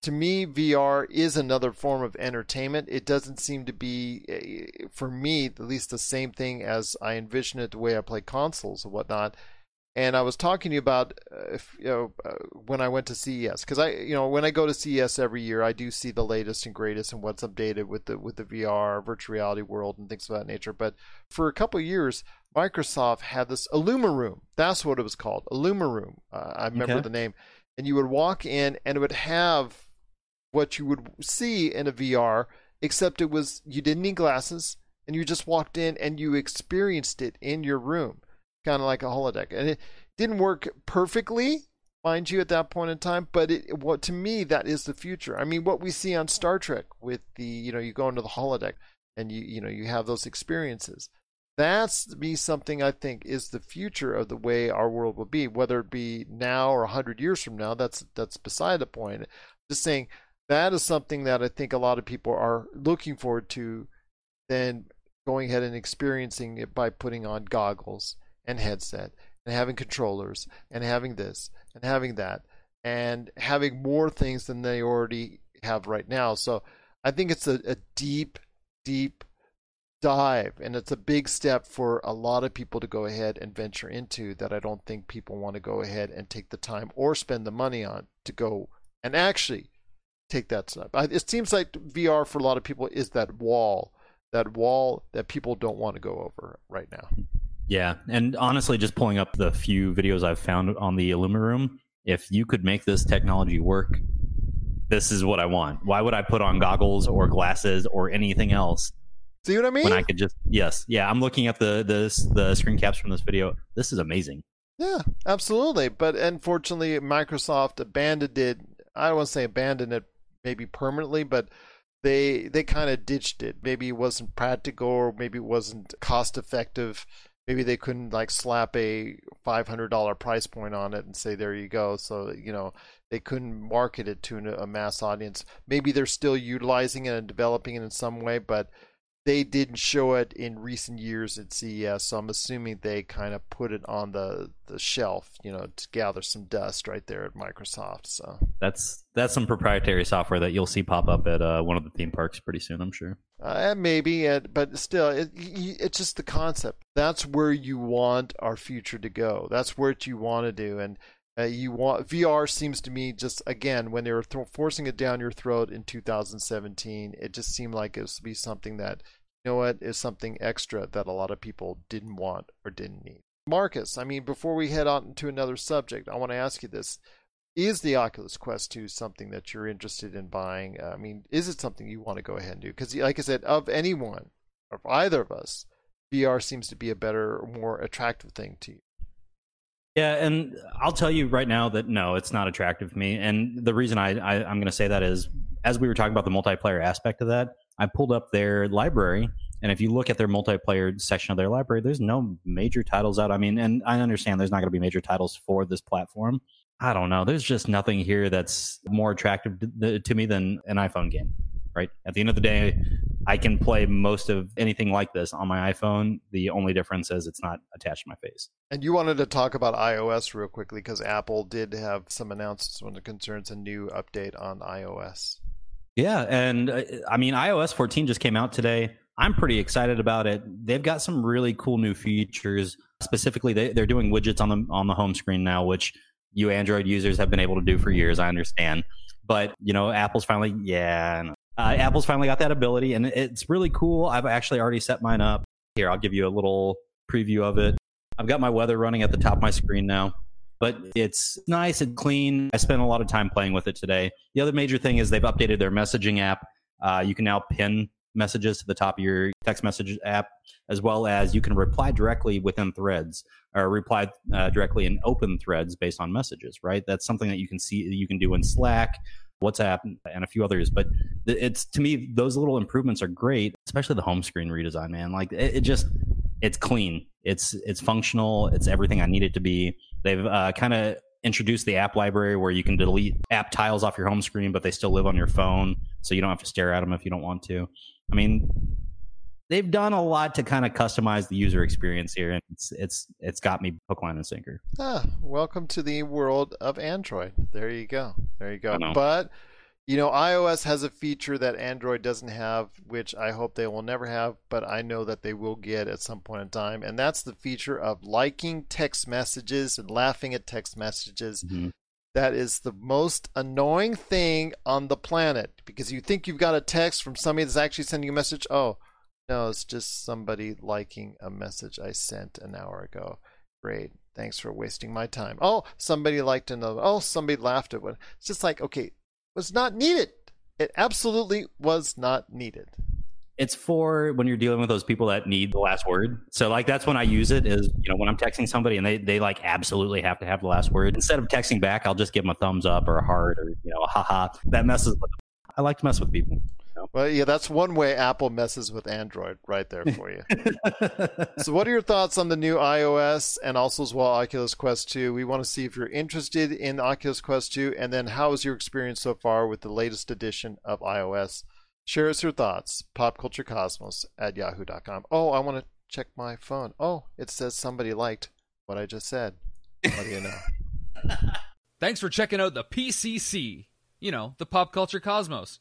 Speaker 1: to me, VR is another form of entertainment. It doesn't seem to be, eh, for me, at least the same thing as I envision it the way I play consoles and whatnot. And I was talking to you about uh, if, you know uh, when I went to CES because I you know when I go to CES every year I do see the latest and greatest and what's updated with the with the VR virtual reality world and things of that nature. But for a couple of years, Microsoft had this IllumiRoom. That's what it was called, IllumiRoom. Uh, I remember
Speaker 3: Okay.
Speaker 1: the name. And you would walk in and it would have what you would see in a VR, except it was you didn't need glasses and you just walked in and you experienced it in your room, kind of like a holodeck. And it didn't work perfectly, mind you, at that point in time. But it, what to me that is the future. I mean, what we see on Star Trek with the you know you go into the holodeck and you you know you have those experiences. That's to me something I think is the future of the way our world will be, whether it be now or hundred years from now. That's that's beside the point. Just saying that is something that I think a lot of people are looking forward to. Then going ahead and experiencing it by putting on goggles and headset and having controllers and having this and having that and having more things than they already have right now. So I think it's a, a deep, deep dive and it's a big step for a lot of people to go ahead and venture into that I don't think people want to go ahead and take the time or spend the money on to go and actually take that step. I- It seems like VR for a lot of people is that wall, that wall that people don't want to go over right now.
Speaker 3: Yeah, and honestly, just pulling up the few videos I've found on the IllumiRoom, if you could make this technology work, this is what I want. Why would I put on goggles or glasses or anything else
Speaker 1: See what I mean?
Speaker 3: when I could just yes, yeah. I'm looking at the the the screen caps from this video. This is amazing.
Speaker 1: Yeah, absolutely. But unfortunately, Microsoft abandoned it. I don't want to say abandoned it maybe permanently, but they they kind of ditched it. Maybe it wasn't practical, or maybe it wasn't cost effective. Maybe they couldn't like slap a five hundred dollar price point on it and say there you go. So you know they couldn't market it to a mass audience. Maybe they're still utilizing it and developing it in some way, but they didn't show it in recent years at CES, so I'm assuming they kind of put it on the, the shelf, you know, to gather some dust right there at Microsoft. So
Speaker 3: That's that's some proprietary software that you'll see pop up at uh, one of the theme parks pretty soon. I'm sure.
Speaker 1: uh, maybe, it, but still, it, it's just the concept. That's where you want our future to go. That's what you want to do, and uh, you want VR seems to me just again when they were th- forcing it down your throat in 2017, it just seemed like it was to be something that you know what is something extra that a lot of people didn't want or didn't need. Marcus, I mean, before we head on to another subject, I want to ask you this. Is the Oculus Quest 2 something that you're interested in buying? I mean, is it something you want to go ahead and do? Because, like I said, of anyone, of either of us, VR seems to be a better, more attractive thing to you.
Speaker 3: Yeah, and I'll tell you right now that no, it's not attractive to me. And the reason I, I I'm going to say that is, as we were talking about the multiplayer aspect of that, I pulled up their library, and if you look at their multiplayer section of their library, there's no major titles out. I mean, and I understand there's not going to be major titles for this platform. I don't know. There's just nothing here that's more attractive to, me than an iPhone game. Right. At the end of the day, I can play most of anything like this on my iPhone. The only difference is it's not attached to my face.
Speaker 1: And you wanted to talk about iOS real quickly because Apple did have some announcements when it concerns a new update on iOS.
Speaker 3: Yeah, and uh, I mean iOS 14 just came out today. I'm pretty excited about it. They've got some really cool new features. Specifically, they, they're doing widgets on the on the home screen now, which you Android users have been able to do for years. I understand, but you know, Apple's finally yeah, uh, Apple's finally got that ability, and it's really cool. I've actually already set mine up. Here, I'll give you a little preview of it. I've got my weather running at the top of my screen now. But it's nice and clean. I spent a lot of time playing with it today. The other major thing is they've updated their messaging app. Uh, you can now pin messages to the top of your text message app, as well as you can reply directly within threads or reply uh, directly in open threads based on messages. Right? That's something that you can see you can do in Slack. WhatsApp and a few others. But it's to me, those little improvements are great, especially the home screen redesign, man. Like it, it just, it's clean. It's it's functional. It's everything I need it to be. They've uh, kind of introduced the app library where you can delete app tiles off your home screen, but they still live on your phone, so you don't have to stare at them if you don't want to. I mean, they've done a lot to kind of customize the user experience here, and it's it's it's got me hook, line, and sinker.
Speaker 1: Ah, welcome to the world of Android. There you go. There you go. But you know, iOS has a feature that Android doesn't have, which I hope they will never have, but I know that they will get at some point in time, and that's the feature of liking text messages and laughing at text messages.
Speaker 3: Mhm.
Speaker 1: That is the most annoying thing on the planet because you think you've got a text from somebody that's actually sending you a message. Oh, no, it's just somebody liking a message I sent an hour ago. Great. Thanks for wasting my time. Oh, somebody liked another. Oh, somebody laughed at one. It's just like, okay, was not needed. It absolutely was not needed.
Speaker 3: It's for when you're dealing with those people that need the last word. So like that's when I use it is, you know, when I'm texting somebody and they, they like absolutely have to have the last word. Instead of texting back, I'll just give them a thumbs up or a heart or, you know, a haha. That messes with them. I like to mess with people.
Speaker 1: Well, yeah, that's one way Apple messes with Android right there for you. so, what are your thoughts on the new iOS and also as well Oculus Quest 2? We want to see if you're interested in Oculus Quest 2, and then how is your experience so far with the latest edition of iOS? Share us your thoughts. PopCultureCosmos at yahoo.com. Oh, I want to check my phone. Oh, it says somebody liked what I just said. What do you know?
Speaker 2: Thanks for checking out the PCC, you know, the Pop Culture Cosmos.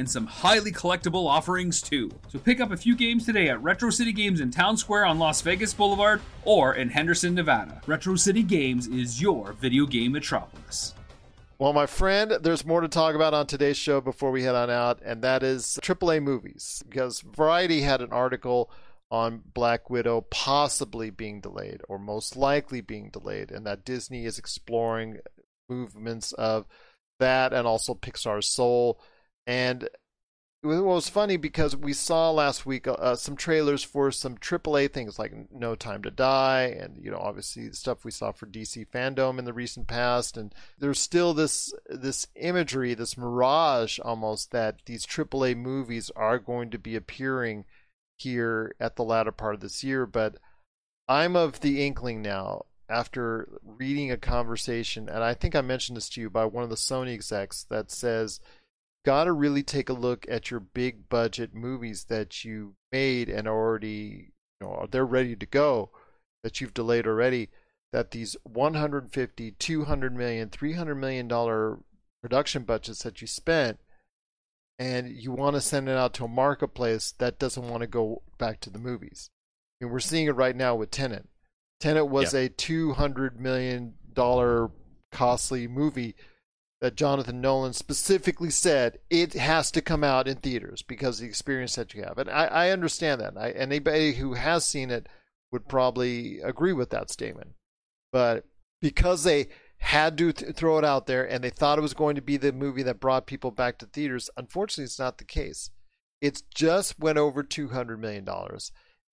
Speaker 2: and some highly collectible offerings too. So pick up a few games today at Retro City Games in Town Square on Las Vegas Boulevard or in Henderson, Nevada. Retro City Games is your video game metropolis.
Speaker 1: Well, my friend, there's more to talk about on today's show before we head on out, and that is AAA movies. Because Variety had an article on Black Widow possibly being delayed, or most likely being delayed, and that Disney is exploring movements of that and also Pixar's Soul. And it was funny because we saw last week uh, some trailers for some AAA things like No Time to Die, and you know, obviously stuff we saw for DC FanDome in the recent past. And there's still this this imagery, this mirage almost that these AAA movies are going to be appearing here at the latter part of this year. But I'm of the inkling now after reading a conversation, and I think I mentioned this to you by one of the Sony execs that says got to really take a look at your big budget movies that you made and already you know they're ready to go that you've delayed already that these 150 200 million 300 million dollar production budgets that you spent and you want to send it out to a marketplace that doesn't want to go back to the movies and we're seeing it right now with Tenet. Tenet was a 200 million dollar costly movie that Jonathan Nolan specifically said it has to come out in theaters because the experience that you have. And I, I understand that. I, anybody who has seen it would probably agree with that statement. But because they had to th- throw it out there and they thought it was going to be the movie that brought people back to theaters, unfortunately, it's not the case. It's just went over $200 million.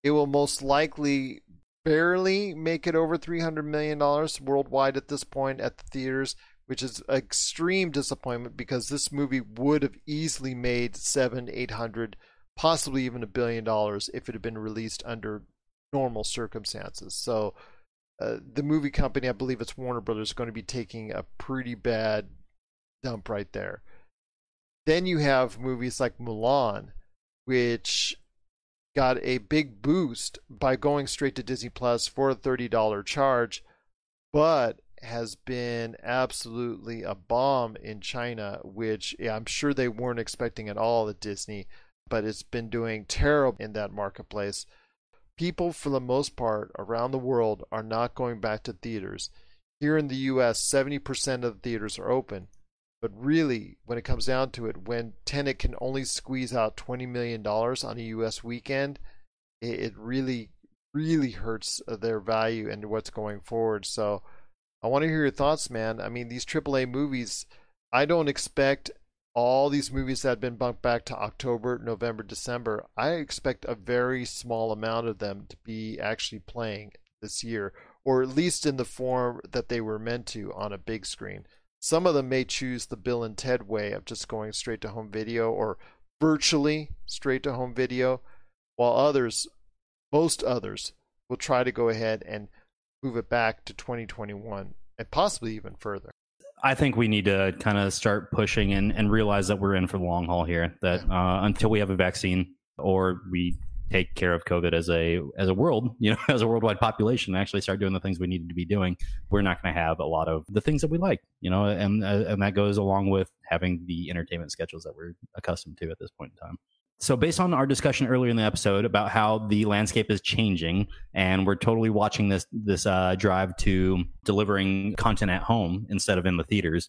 Speaker 1: It will most likely barely make it over $300 million worldwide at this point at the theaters which is extreme disappointment because this movie would have easily made seven, eight hundred, possibly even a billion dollars if it had been released under normal circumstances. So, uh, the movie company, I believe it's Warner Brothers, is going to be taking a pretty bad dump right there. Then you have movies like Mulan, which got a big boost by going straight to Disney Plus for a $30 charge, but has been absolutely a bomb in China, which yeah, I'm sure they weren't expecting at all at Disney. but it's been doing terrible in that marketplace. People, for the most part, around the world are not going back to theaters. Here in the US, 70% of the theaters are open. But really, when it comes down to it, when Tenet can only squeeze out $20 million on a US weekend, it, really, really hurts uh, their value and what's going forward. So I want to hear your thoughts, man. I mean, these AAA movies, I don't expect all these movies that have been bumped back to October, November, December. I expect a very small amount of them to be actually playing this year, or at least in the form that they were meant to on a big screen. Some of them may choose the Bill and Ted way of just going straight to home video or virtually straight to home video, while others, most others, will try to go ahead and move it back to 2021 and possibly even further.
Speaker 3: I think we need to kind of start pushing and, and realize that we're in for the long haul here. That uh, until we have a vaccine or we take care of COVID as a as a world, you know, as a worldwide population, and actually start doing the things we needed to be doing, we're not going to have a lot of the things that we like, you know, and uh, and that goes along with having the entertainment schedules that we're accustomed to at this point in time. So, based on our discussion earlier in the episode about how the landscape is changing, and we're totally watching this this uh, drive to delivering content at home instead of in the theaters,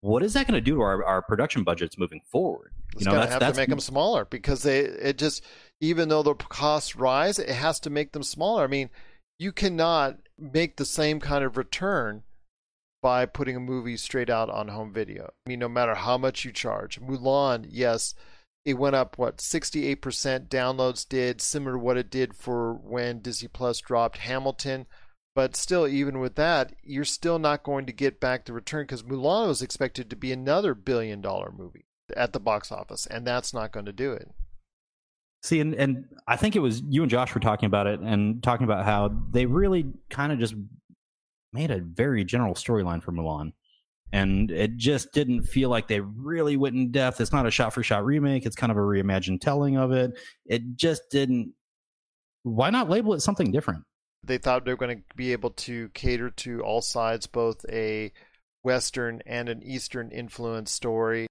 Speaker 3: what is that going to do to our, our production budgets moving forward?
Speaker 1: It's know to have to make them smaller because they it just even though the costs rise, it has to make them smaller. I mean, you cannot make the same kind of return by putting a movie straight out on home video. I mean, no matter how much you charge. Mulan, yes, it went up what 68% downloads did similar to what it did for when Disney Plus dropped Hamilton. But still, even with that, you're still not going to get back the return because Mulan was expected to be another billion dollar movie at the box office, and that's not going to do it.
Speaker 3: See, and, and I think it was you and Josh were talking about it and talking about how they really kind of just made a very general storyline for Mulan. And it just didn't feel like they really went in depth. It's not a shot for shot remake, it's kind of a reimagined telling of it. It just didn't. Why not label it something different?
Speaker 1: They thought they were going to be able to cater to all sides, both a Western and an Eastern influence story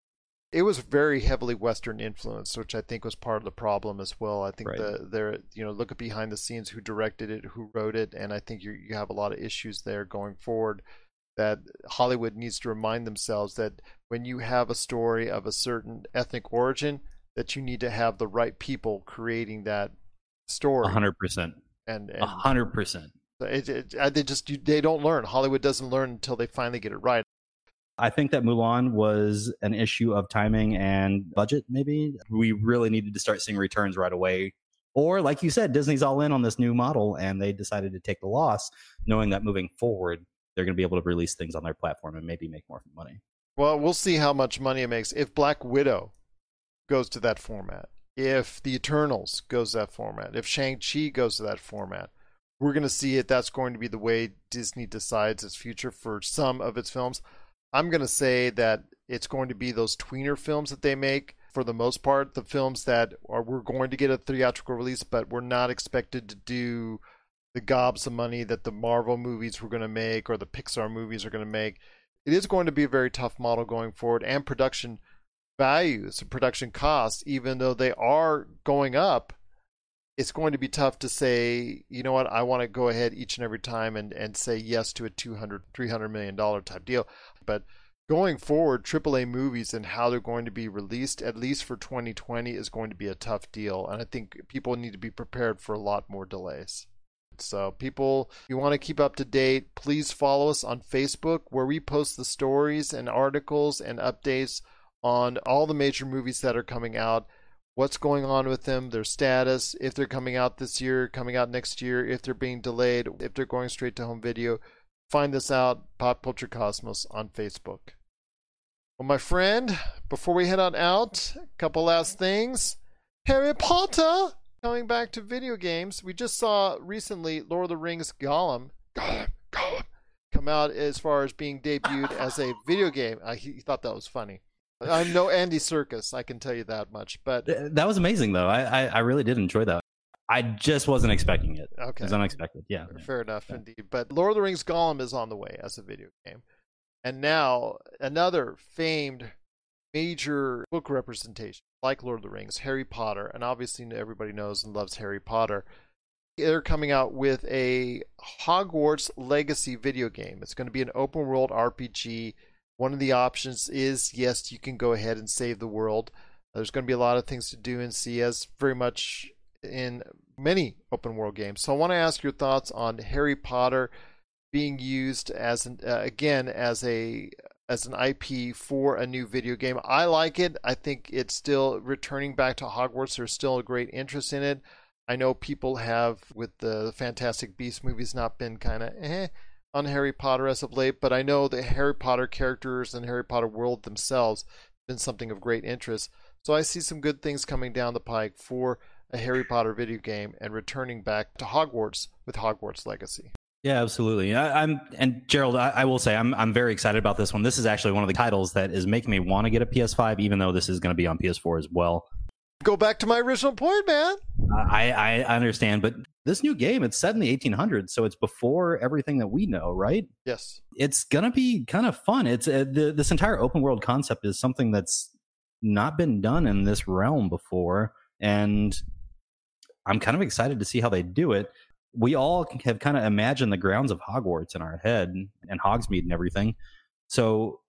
Speaker 1: it was very heavily Western influenced, which I think was part of the problem as well. I think right. the there you know look at behind the scenes who directed it, who wrote it, and I think you you have a lot of issues there going forward. That Hollywood needs to remind themselves that when you have a story of a certain ethnic origin, that you need to have the right people creating that story.
Speaker 3: hundred percent.
Speaker 1: And a
Speaker 3: hundred percent.
Speaker 1: They just they don't learn. Hollywood doesn't learn until they finally get it right.
Speaker 3: I think that Mulan was an issue of timing and budget, maybe. We really needed to start seeing returns right away. Or, like you said, Disney's all in on this new model and they decided to take the loss, knowing that moving forward, they're going to be able to release things on their platform and maybe make more money.
Speaker 1: Well, we'll see how much money it makes. If Black Widow goes to that format, if The Eternals goes to that format, if Shang-Chi goes to that format, we're going to see it. That's going to be the way Disney decides its future for some of its films. I'm going to say that it's going to be those tweener films that they make for the most part. The films that are we're going to get a theatrical release, but we're not expected to do the gobs of money that the Marvel movies were going to make or the Pixar movies are going to make. It is going to be a very tough model going forward, and production values and production costs, even though they are going up, it's going to be tough to say, you know what, I want to go ahead each and every time and, and say yes to a 200, 300 million dollar type deal. But going forward, AAA movies and how they're going to be released, at least for 2020, is going to be a tough deal. And I think people need to be prepared for a lot more delays. So, people, you want to keep up to date, please follow us on Facebook where we post the stories and articles and updates on all the major movies that are coming out what's going on with them, their status, if they're coming out this year, coming out next year, if they're being delayed, if they're going straight to home video. Find this out, Pop Culture Cosmos on Facebook. Well, my friend, before we head on out, a couple last things. Harry Potter coming back to video games. We just saw recently Lord of the Rings Gollum, Gollum, Gollum come out as far as being debuted as a video game. I he thought that was funny. I'm no Andy Serkis, I can tell you that much. But
Speaker 3: that was amazing, though. I, I, I really did enjoy that. I just wasn't expecting it.
Speaker 1: Okay,
Speaker 3: it was unexpected. Yeah,
Speaker 1: fair enough, yeah. indeed. But Lord of the Rings Gollum is on the way as a video game, and now another famed major book representation, like Lord of the Rings, Harry Potter, and obviously everybody knows and loves Harry Potter. They're coming out with a Hogwarts Legacy video game. It's going to be an open world RPG. One of the options is yes, you can go ahead and save the world. There's going to be a lot of things to do and see, as very much in many open world games. So I want to ask your thoughts on Harry Potter being used as an, uh, again as a as an IP for a new video game. I like it. I think it's still returning back to Hogwarts. There's still a great interest in it. I know people have with the Fantastic Beasts movies not been kind of eh on Harry Potter as of late, but I know the Harry Potter characters and Harry Potter world themselves been something of great interest. So I see some good things coming down the pike for a Harry Potter video game and returning back to Hogwarts with Hogwarts Legacy.
Speaker 3: Yeah, absolutely. I, am and Gerald, I, I, will say I'm I'm very excited about this one. This is actually one of the titles that is making me want to get a PS5, even though this is going to be on PS4 as well.
Speaker 1: Go back to my original point, man.
Speaker 3: I I understand, but this new game it's set in the 1800s, so it's before everything that we know, right?
Speaker 1: Yes.
Speaker 3: It's gonna be kind of fun. It's uh, the, this entire open world concept is something that's not been done in this realm before, and I'm kind of excited to see how they do it we all have kind of imagined the grounds of Hogwarts in our head and Hogsmeade and everything. So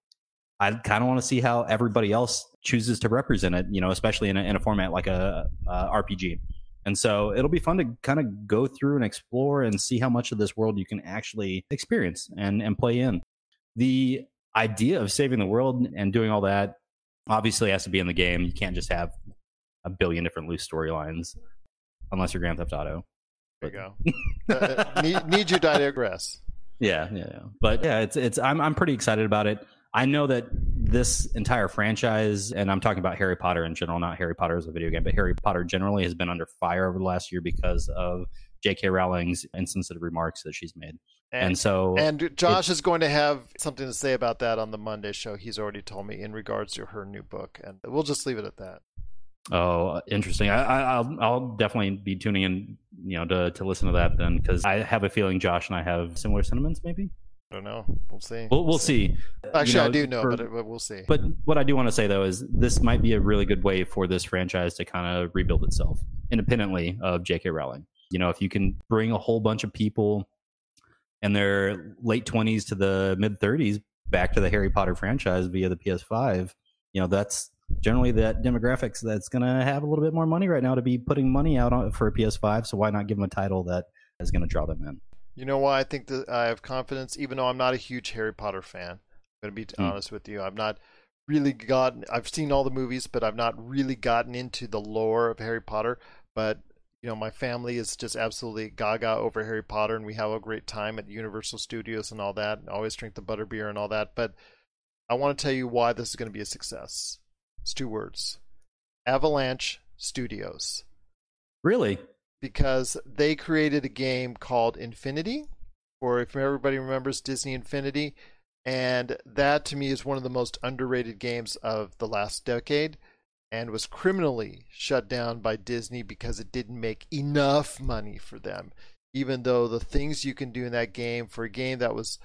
Speaker 3: I kind of want to see how everybody else chooses to represent it, you know, especially in a, in a format like a, a RPG. And so it'll be fun to kind of go through and explore and see how much of this world you can actually experience and, and play in. The idea of saving the world and doing all that obviously has to be in the game. You can't just have a billion different loose storylines unless you're Grand Theft Auto.
Speaker 1: You go. uh, need, need you digress.
Speaker 3: Yeah, yeah, yeah. But yeah, it's it's. I'm I'm pretty excited about it. I know that this entire franchise, and I'm talking about Harry Potter in general, not Harry Potter as a video game, but Harry Potter generally has been under fire over the last year because of J.K. Rowling's insensitive remarks that she's made. And, and so,
Speaker 1: and Josh is going to have something to say about that on the Monday show. He's already told me in regards to her new book, and we'll just leave it at that.
Speaker 3: Oh, interesting. I, will I'll definitely be tuning in, you know, to to listen to that then, because I have a feeling Josh and I have similar sentiments. Maybe.
Speaker 1: I don't know. We'll see.
Speaker 3: We'll, we'll see.
Speaker 1: Actually, you know, I do know, for, but, uh, but, we'll see.
Speaker 3: But what I do want to say though is this might be a really good way for this franchise to kind of rebuild itself independently of J.K. Rowling. You know, if you can bring a whole bunch of people in their late twenties to the mid thirties back to the Harry Potter franchise via the PS5, you know, that's generally that demographics that's going to have a little bit more money right now to be putting money out on, for a PS5. So why not give them a title that is going to draw them in?
Speaker 1: You know why I think that I have confidence, even though I'm not a huge Harry Potter fan. I'm going to be mm. honest with you. I've not really gotten. I've seen all the movies, but I've not really gotten into the lore of Harry Potter. But you know, my family is just absolutely gaga over Harry Potter, and we have a great time at Universal Studios and all that. And always drink the butterbeer and all that. But I want to tell you why this is going to be a success. Words Avalanche Studios.
Speaker 3: Really?
Speaker 1: Because they created a game called Infinity, or if everybody remembers Disney Infinity. And that to me is one of the most underrated games of the last decade and was criminally shut down by Disney because it didn't make enough money for them. Even though the things you can do in that game for a game that was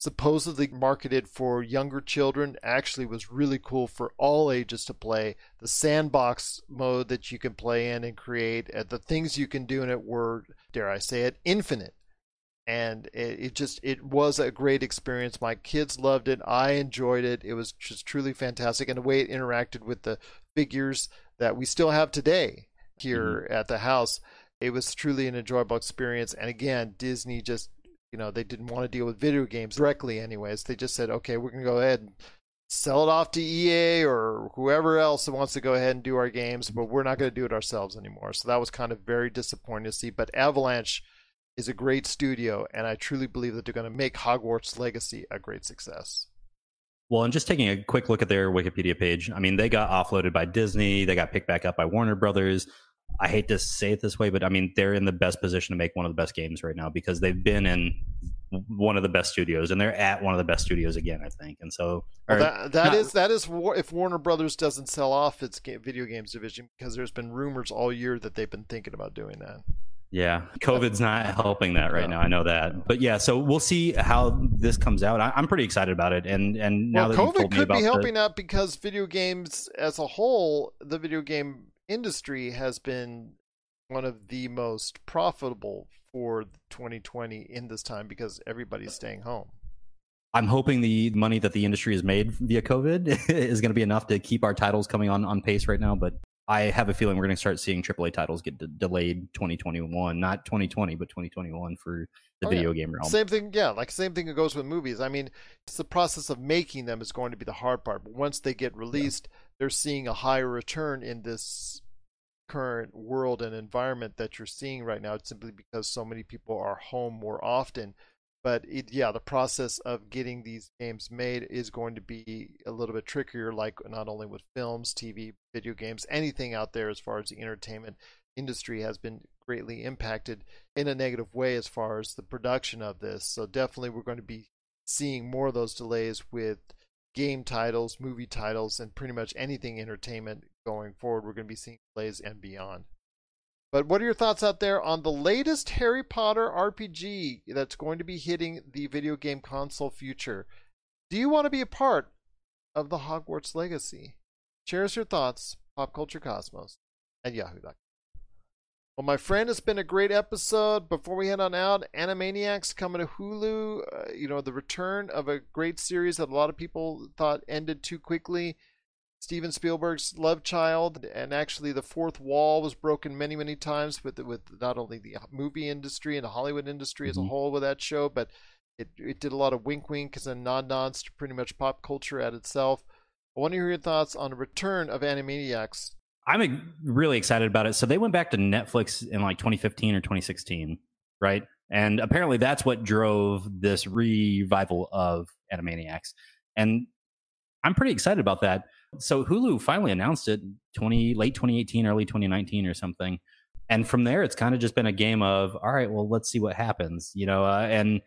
Speaker 1: supposedly marketed for younger children actually was really cool for all ages to play. The sandbox mode that you can play in and create uh, the things you can do in it were dare i say it infinite. And it, it, just it was a great experience. My kids loved it. I enjoyed it. It was just truly fantastic. And the way it interacted with the figures that we still have today here mm-hmm. at the house it was truly an enjoyable experience. And again disney just you know they didn't want to deal with video games directly anyways they just said okay we're going to go ahead and sell it off to ea or whoever else that wants to go ahead and do our games but we're not going to do it ourselves anymore so that was kind of very disappointing to see but avalanche is a great studio and i truly believe that they're going to make hogwarts legacy a great success
Speaker 3: well, and just taking a quick look at their Wikipedia page, I mean, they got offloaded by Disney. They got picked back up by Warner Brothers. I hate to say it this way, but I mean they're in the best position to make one of the best games right now because they've been in one of the best studios and they're at one of the best studios again, I think. And so
Speaker 1: well, that that not, is, that is if Warner Brothers doesn't sell off its video games division because there's been rumors all year that they've been thinking about doing that.
Speaker 3: Yeah, COVID's not helping that right
Speaker 1: No.
Speaker 3: now. I know that, but yeah. So we'll see how this comes out. I, I'm pretty excited about it, and and now
Speaker 1: well,
Speaker 3: that
Speaker 1: COVID could be
Speaker 3: the-
Speaker 1: helping out because video games as a whole, the video game industry has been one of the most profitable for 2020 in this time because everybody's staying home.
Speaker 3: I'm hoping the money that the industry has made via COVID is going to be enough to keep our titles coming on on pace right now. But I have a feeling we're going to start seeing AAA titles get de- delayed 2021, not 2020, but 2021 for the
Speaker 1: Oh, yeah.
Speaker 3: video game realm.
Speaker 1: Same thing, yeah, like same thing that goes with movies. I mean, it's the process of making them is going to be the hard part. But once they get released, they're seeing a higher return in this current world and environment that you're seeing right now It's simply because so many people are home more often. But it, yeah, the process of getting these games made is going to be a little bit trickier, like not only with films, TV, video games, anything out there as far as the entertainment industry has been greatly impacted in a negative way as far as the production of this. So definitely we're going to be seeing more of those delays with game titles, movie titles, and pretty much anything entertainment going forward. We're going to be seeing plays and beyond. But what are your thoughts out there on the latest Harry Potter RPG that's going to be hitting the video game console future? Do you want to be a part of the Hogwarts legacy? Share us your thoughts, Pop Culture Cosmos at yahoo.com. Well, my friend, it's been a great episode. Before we head on out, Animaniacs coming to Hulu. Uh, you know, the return of a great series that a lot of people thought ended too quickly. Steven Spielberg's Love Child, and actually the fourth wall was broken many, many times with with not only the movie industry and the Hollywood industry as a
Speaker 3: Mhm.
Speaker 1: whole with that show, but it it did a lot of wink winks and nod nods to pretty much pop culture at itself. I want to hear your thoughts on the return of Animaniacs.
Speaker 3: I'm really excited about it. So they went back to Netflix in like 2015 or 2016, right? And apparently that's what drove this revival of Animaniacs. And I'm pretty excited about that. So Hulu finally announced it 20 late 2018, early 2019 or something. And from there it's kind of just been a game of all right, well let's see what happens, you know, uh, and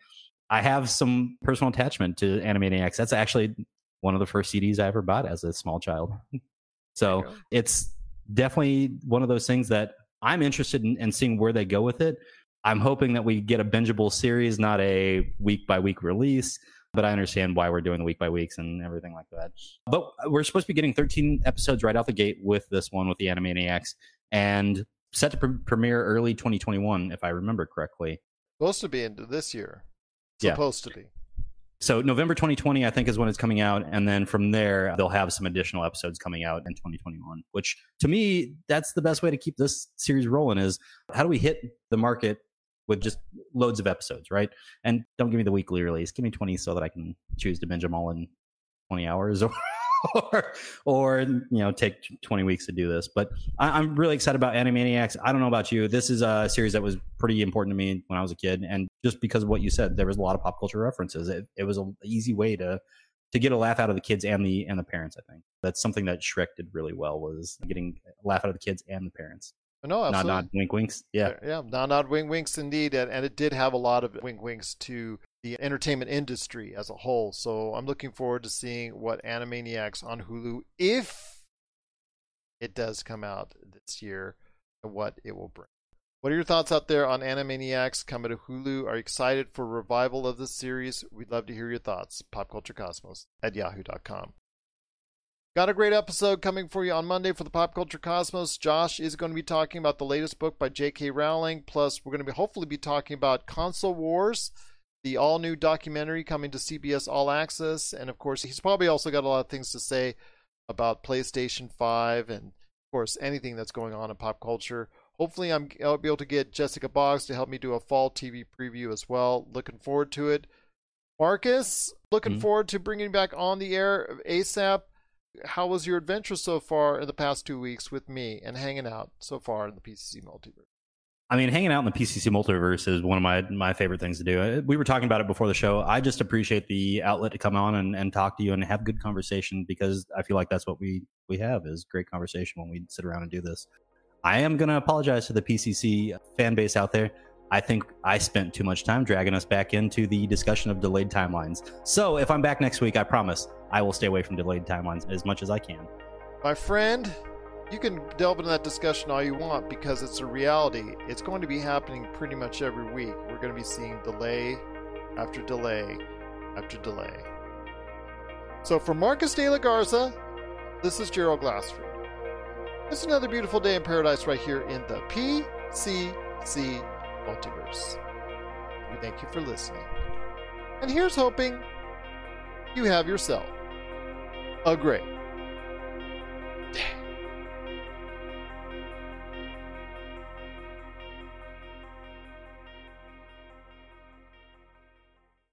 Speaker 3: I have some personal attachment to Animaniacs. That's actually one of the first CDs I ever bought as a small child. So
Speaker 1: There you go.
Speaker 3: it's definitely one of those things that I'm interested in, in seeing where they go with it. I'm hoping that we get a bingeable series, not a week by week release. But I understand why we're doing the week by weeks and everything like that. But we're supposed to be getting 13 episodes right out the gate with this one with the Animaniacs, and set to pre- premiere early 2021, if I remember correctly.
Speaker 1: Supposed to be into this year.
Speaker 3: Yeah.
Speaker 1: Supposed to be.
Speaker 3: So November 2020, I think, is when it's coming out, and then from there they'll have some additional episodes coming out in 2021. Which, to me, that's the best way to keep this series rolling. Is how do we hit the market with just loads of episodes, right? And don't give me the weekly release. Give me 20 so that I can choose to binge them all in 20 hours, or or, or you know, take 20 weeks to do this. But I, I'm really excited about Animaniacs. I don't know about you. This is a series that was pretty important to me when I was a kid, and just because of what you said, there was a lot of pop culture references. It, it was an easy way to to get a laugh out of the kids and the and the parents. I think that's something that Shrek did really well was getting a laugh out of the kids and the parents.
Speaker 1: Oh, no,
Speaker 3: Nod,
Speaker 1: absolutely.
Speaker 3: nod, wink, winks. Yeah.
Speaker 1: yeah, nod, nod, wink, winks, indeed, and, and it did have a lot of wink, winks to the entertainment industry as a whole. So I'm looking forward to seeing what Animaniacs on Hulu, if it does come out this year, and what it will bring. What are your thoughts out there on Animaniacs coming to Hulu? Are you excited for revival of this series? We'd love to hear your thoughts. PopCultureCosmos at yahoo.com. Got a great episode coming for you on Monday for the Pop Culture Cosmos. Josh is going to be talking about the latest book by J.K. Rowling. Plus, we're going to be hopefully be talking about Console Wars, the all new documentary coming to CBS All Access, and of course, he's probably also got a lot of things to say about PlayStation 5 and, of course, anything that's going on in pop culture. Hopefully, I'm, I'll be able to get Jessica Boggs to help me do a fall TV preview as well. Looking forward to it. Marcus, looking
Speaker 3: Mhm.
Speaker 1: forward to bringing back on the air ASAP how was your adventure so far in the past two weeks with me and hanging out so far in the PCC multiverse?
Speaker 3: I mean, hanging out in the PCC multiverse is one of my my favorite things to do. Uh, We were talking about it before the show. I just appreciate the outlet to come on and, and talk to you and have good conversation because I feel like that's what we we have is great conversation when we sit around and do this. I am going to apologize to the PCC fan base out there. I think I spent too much time dragging us back into the discussion of delayed timelines. So if I'm back next week, I promise I will stay away from delayed timelines as much as I can.
Speaker 1: My friend, you can delve into that discussion all you want because it's a reality. It's going to be happening pretty much every week. We're going to be seeing delay after delay after delay. So for Marcus de la Garza, this is Gerald Glassford. It's another beautiful day in paradise right here in the PCC multiverse. We thank you for listening. And here's hoping you have yourself a great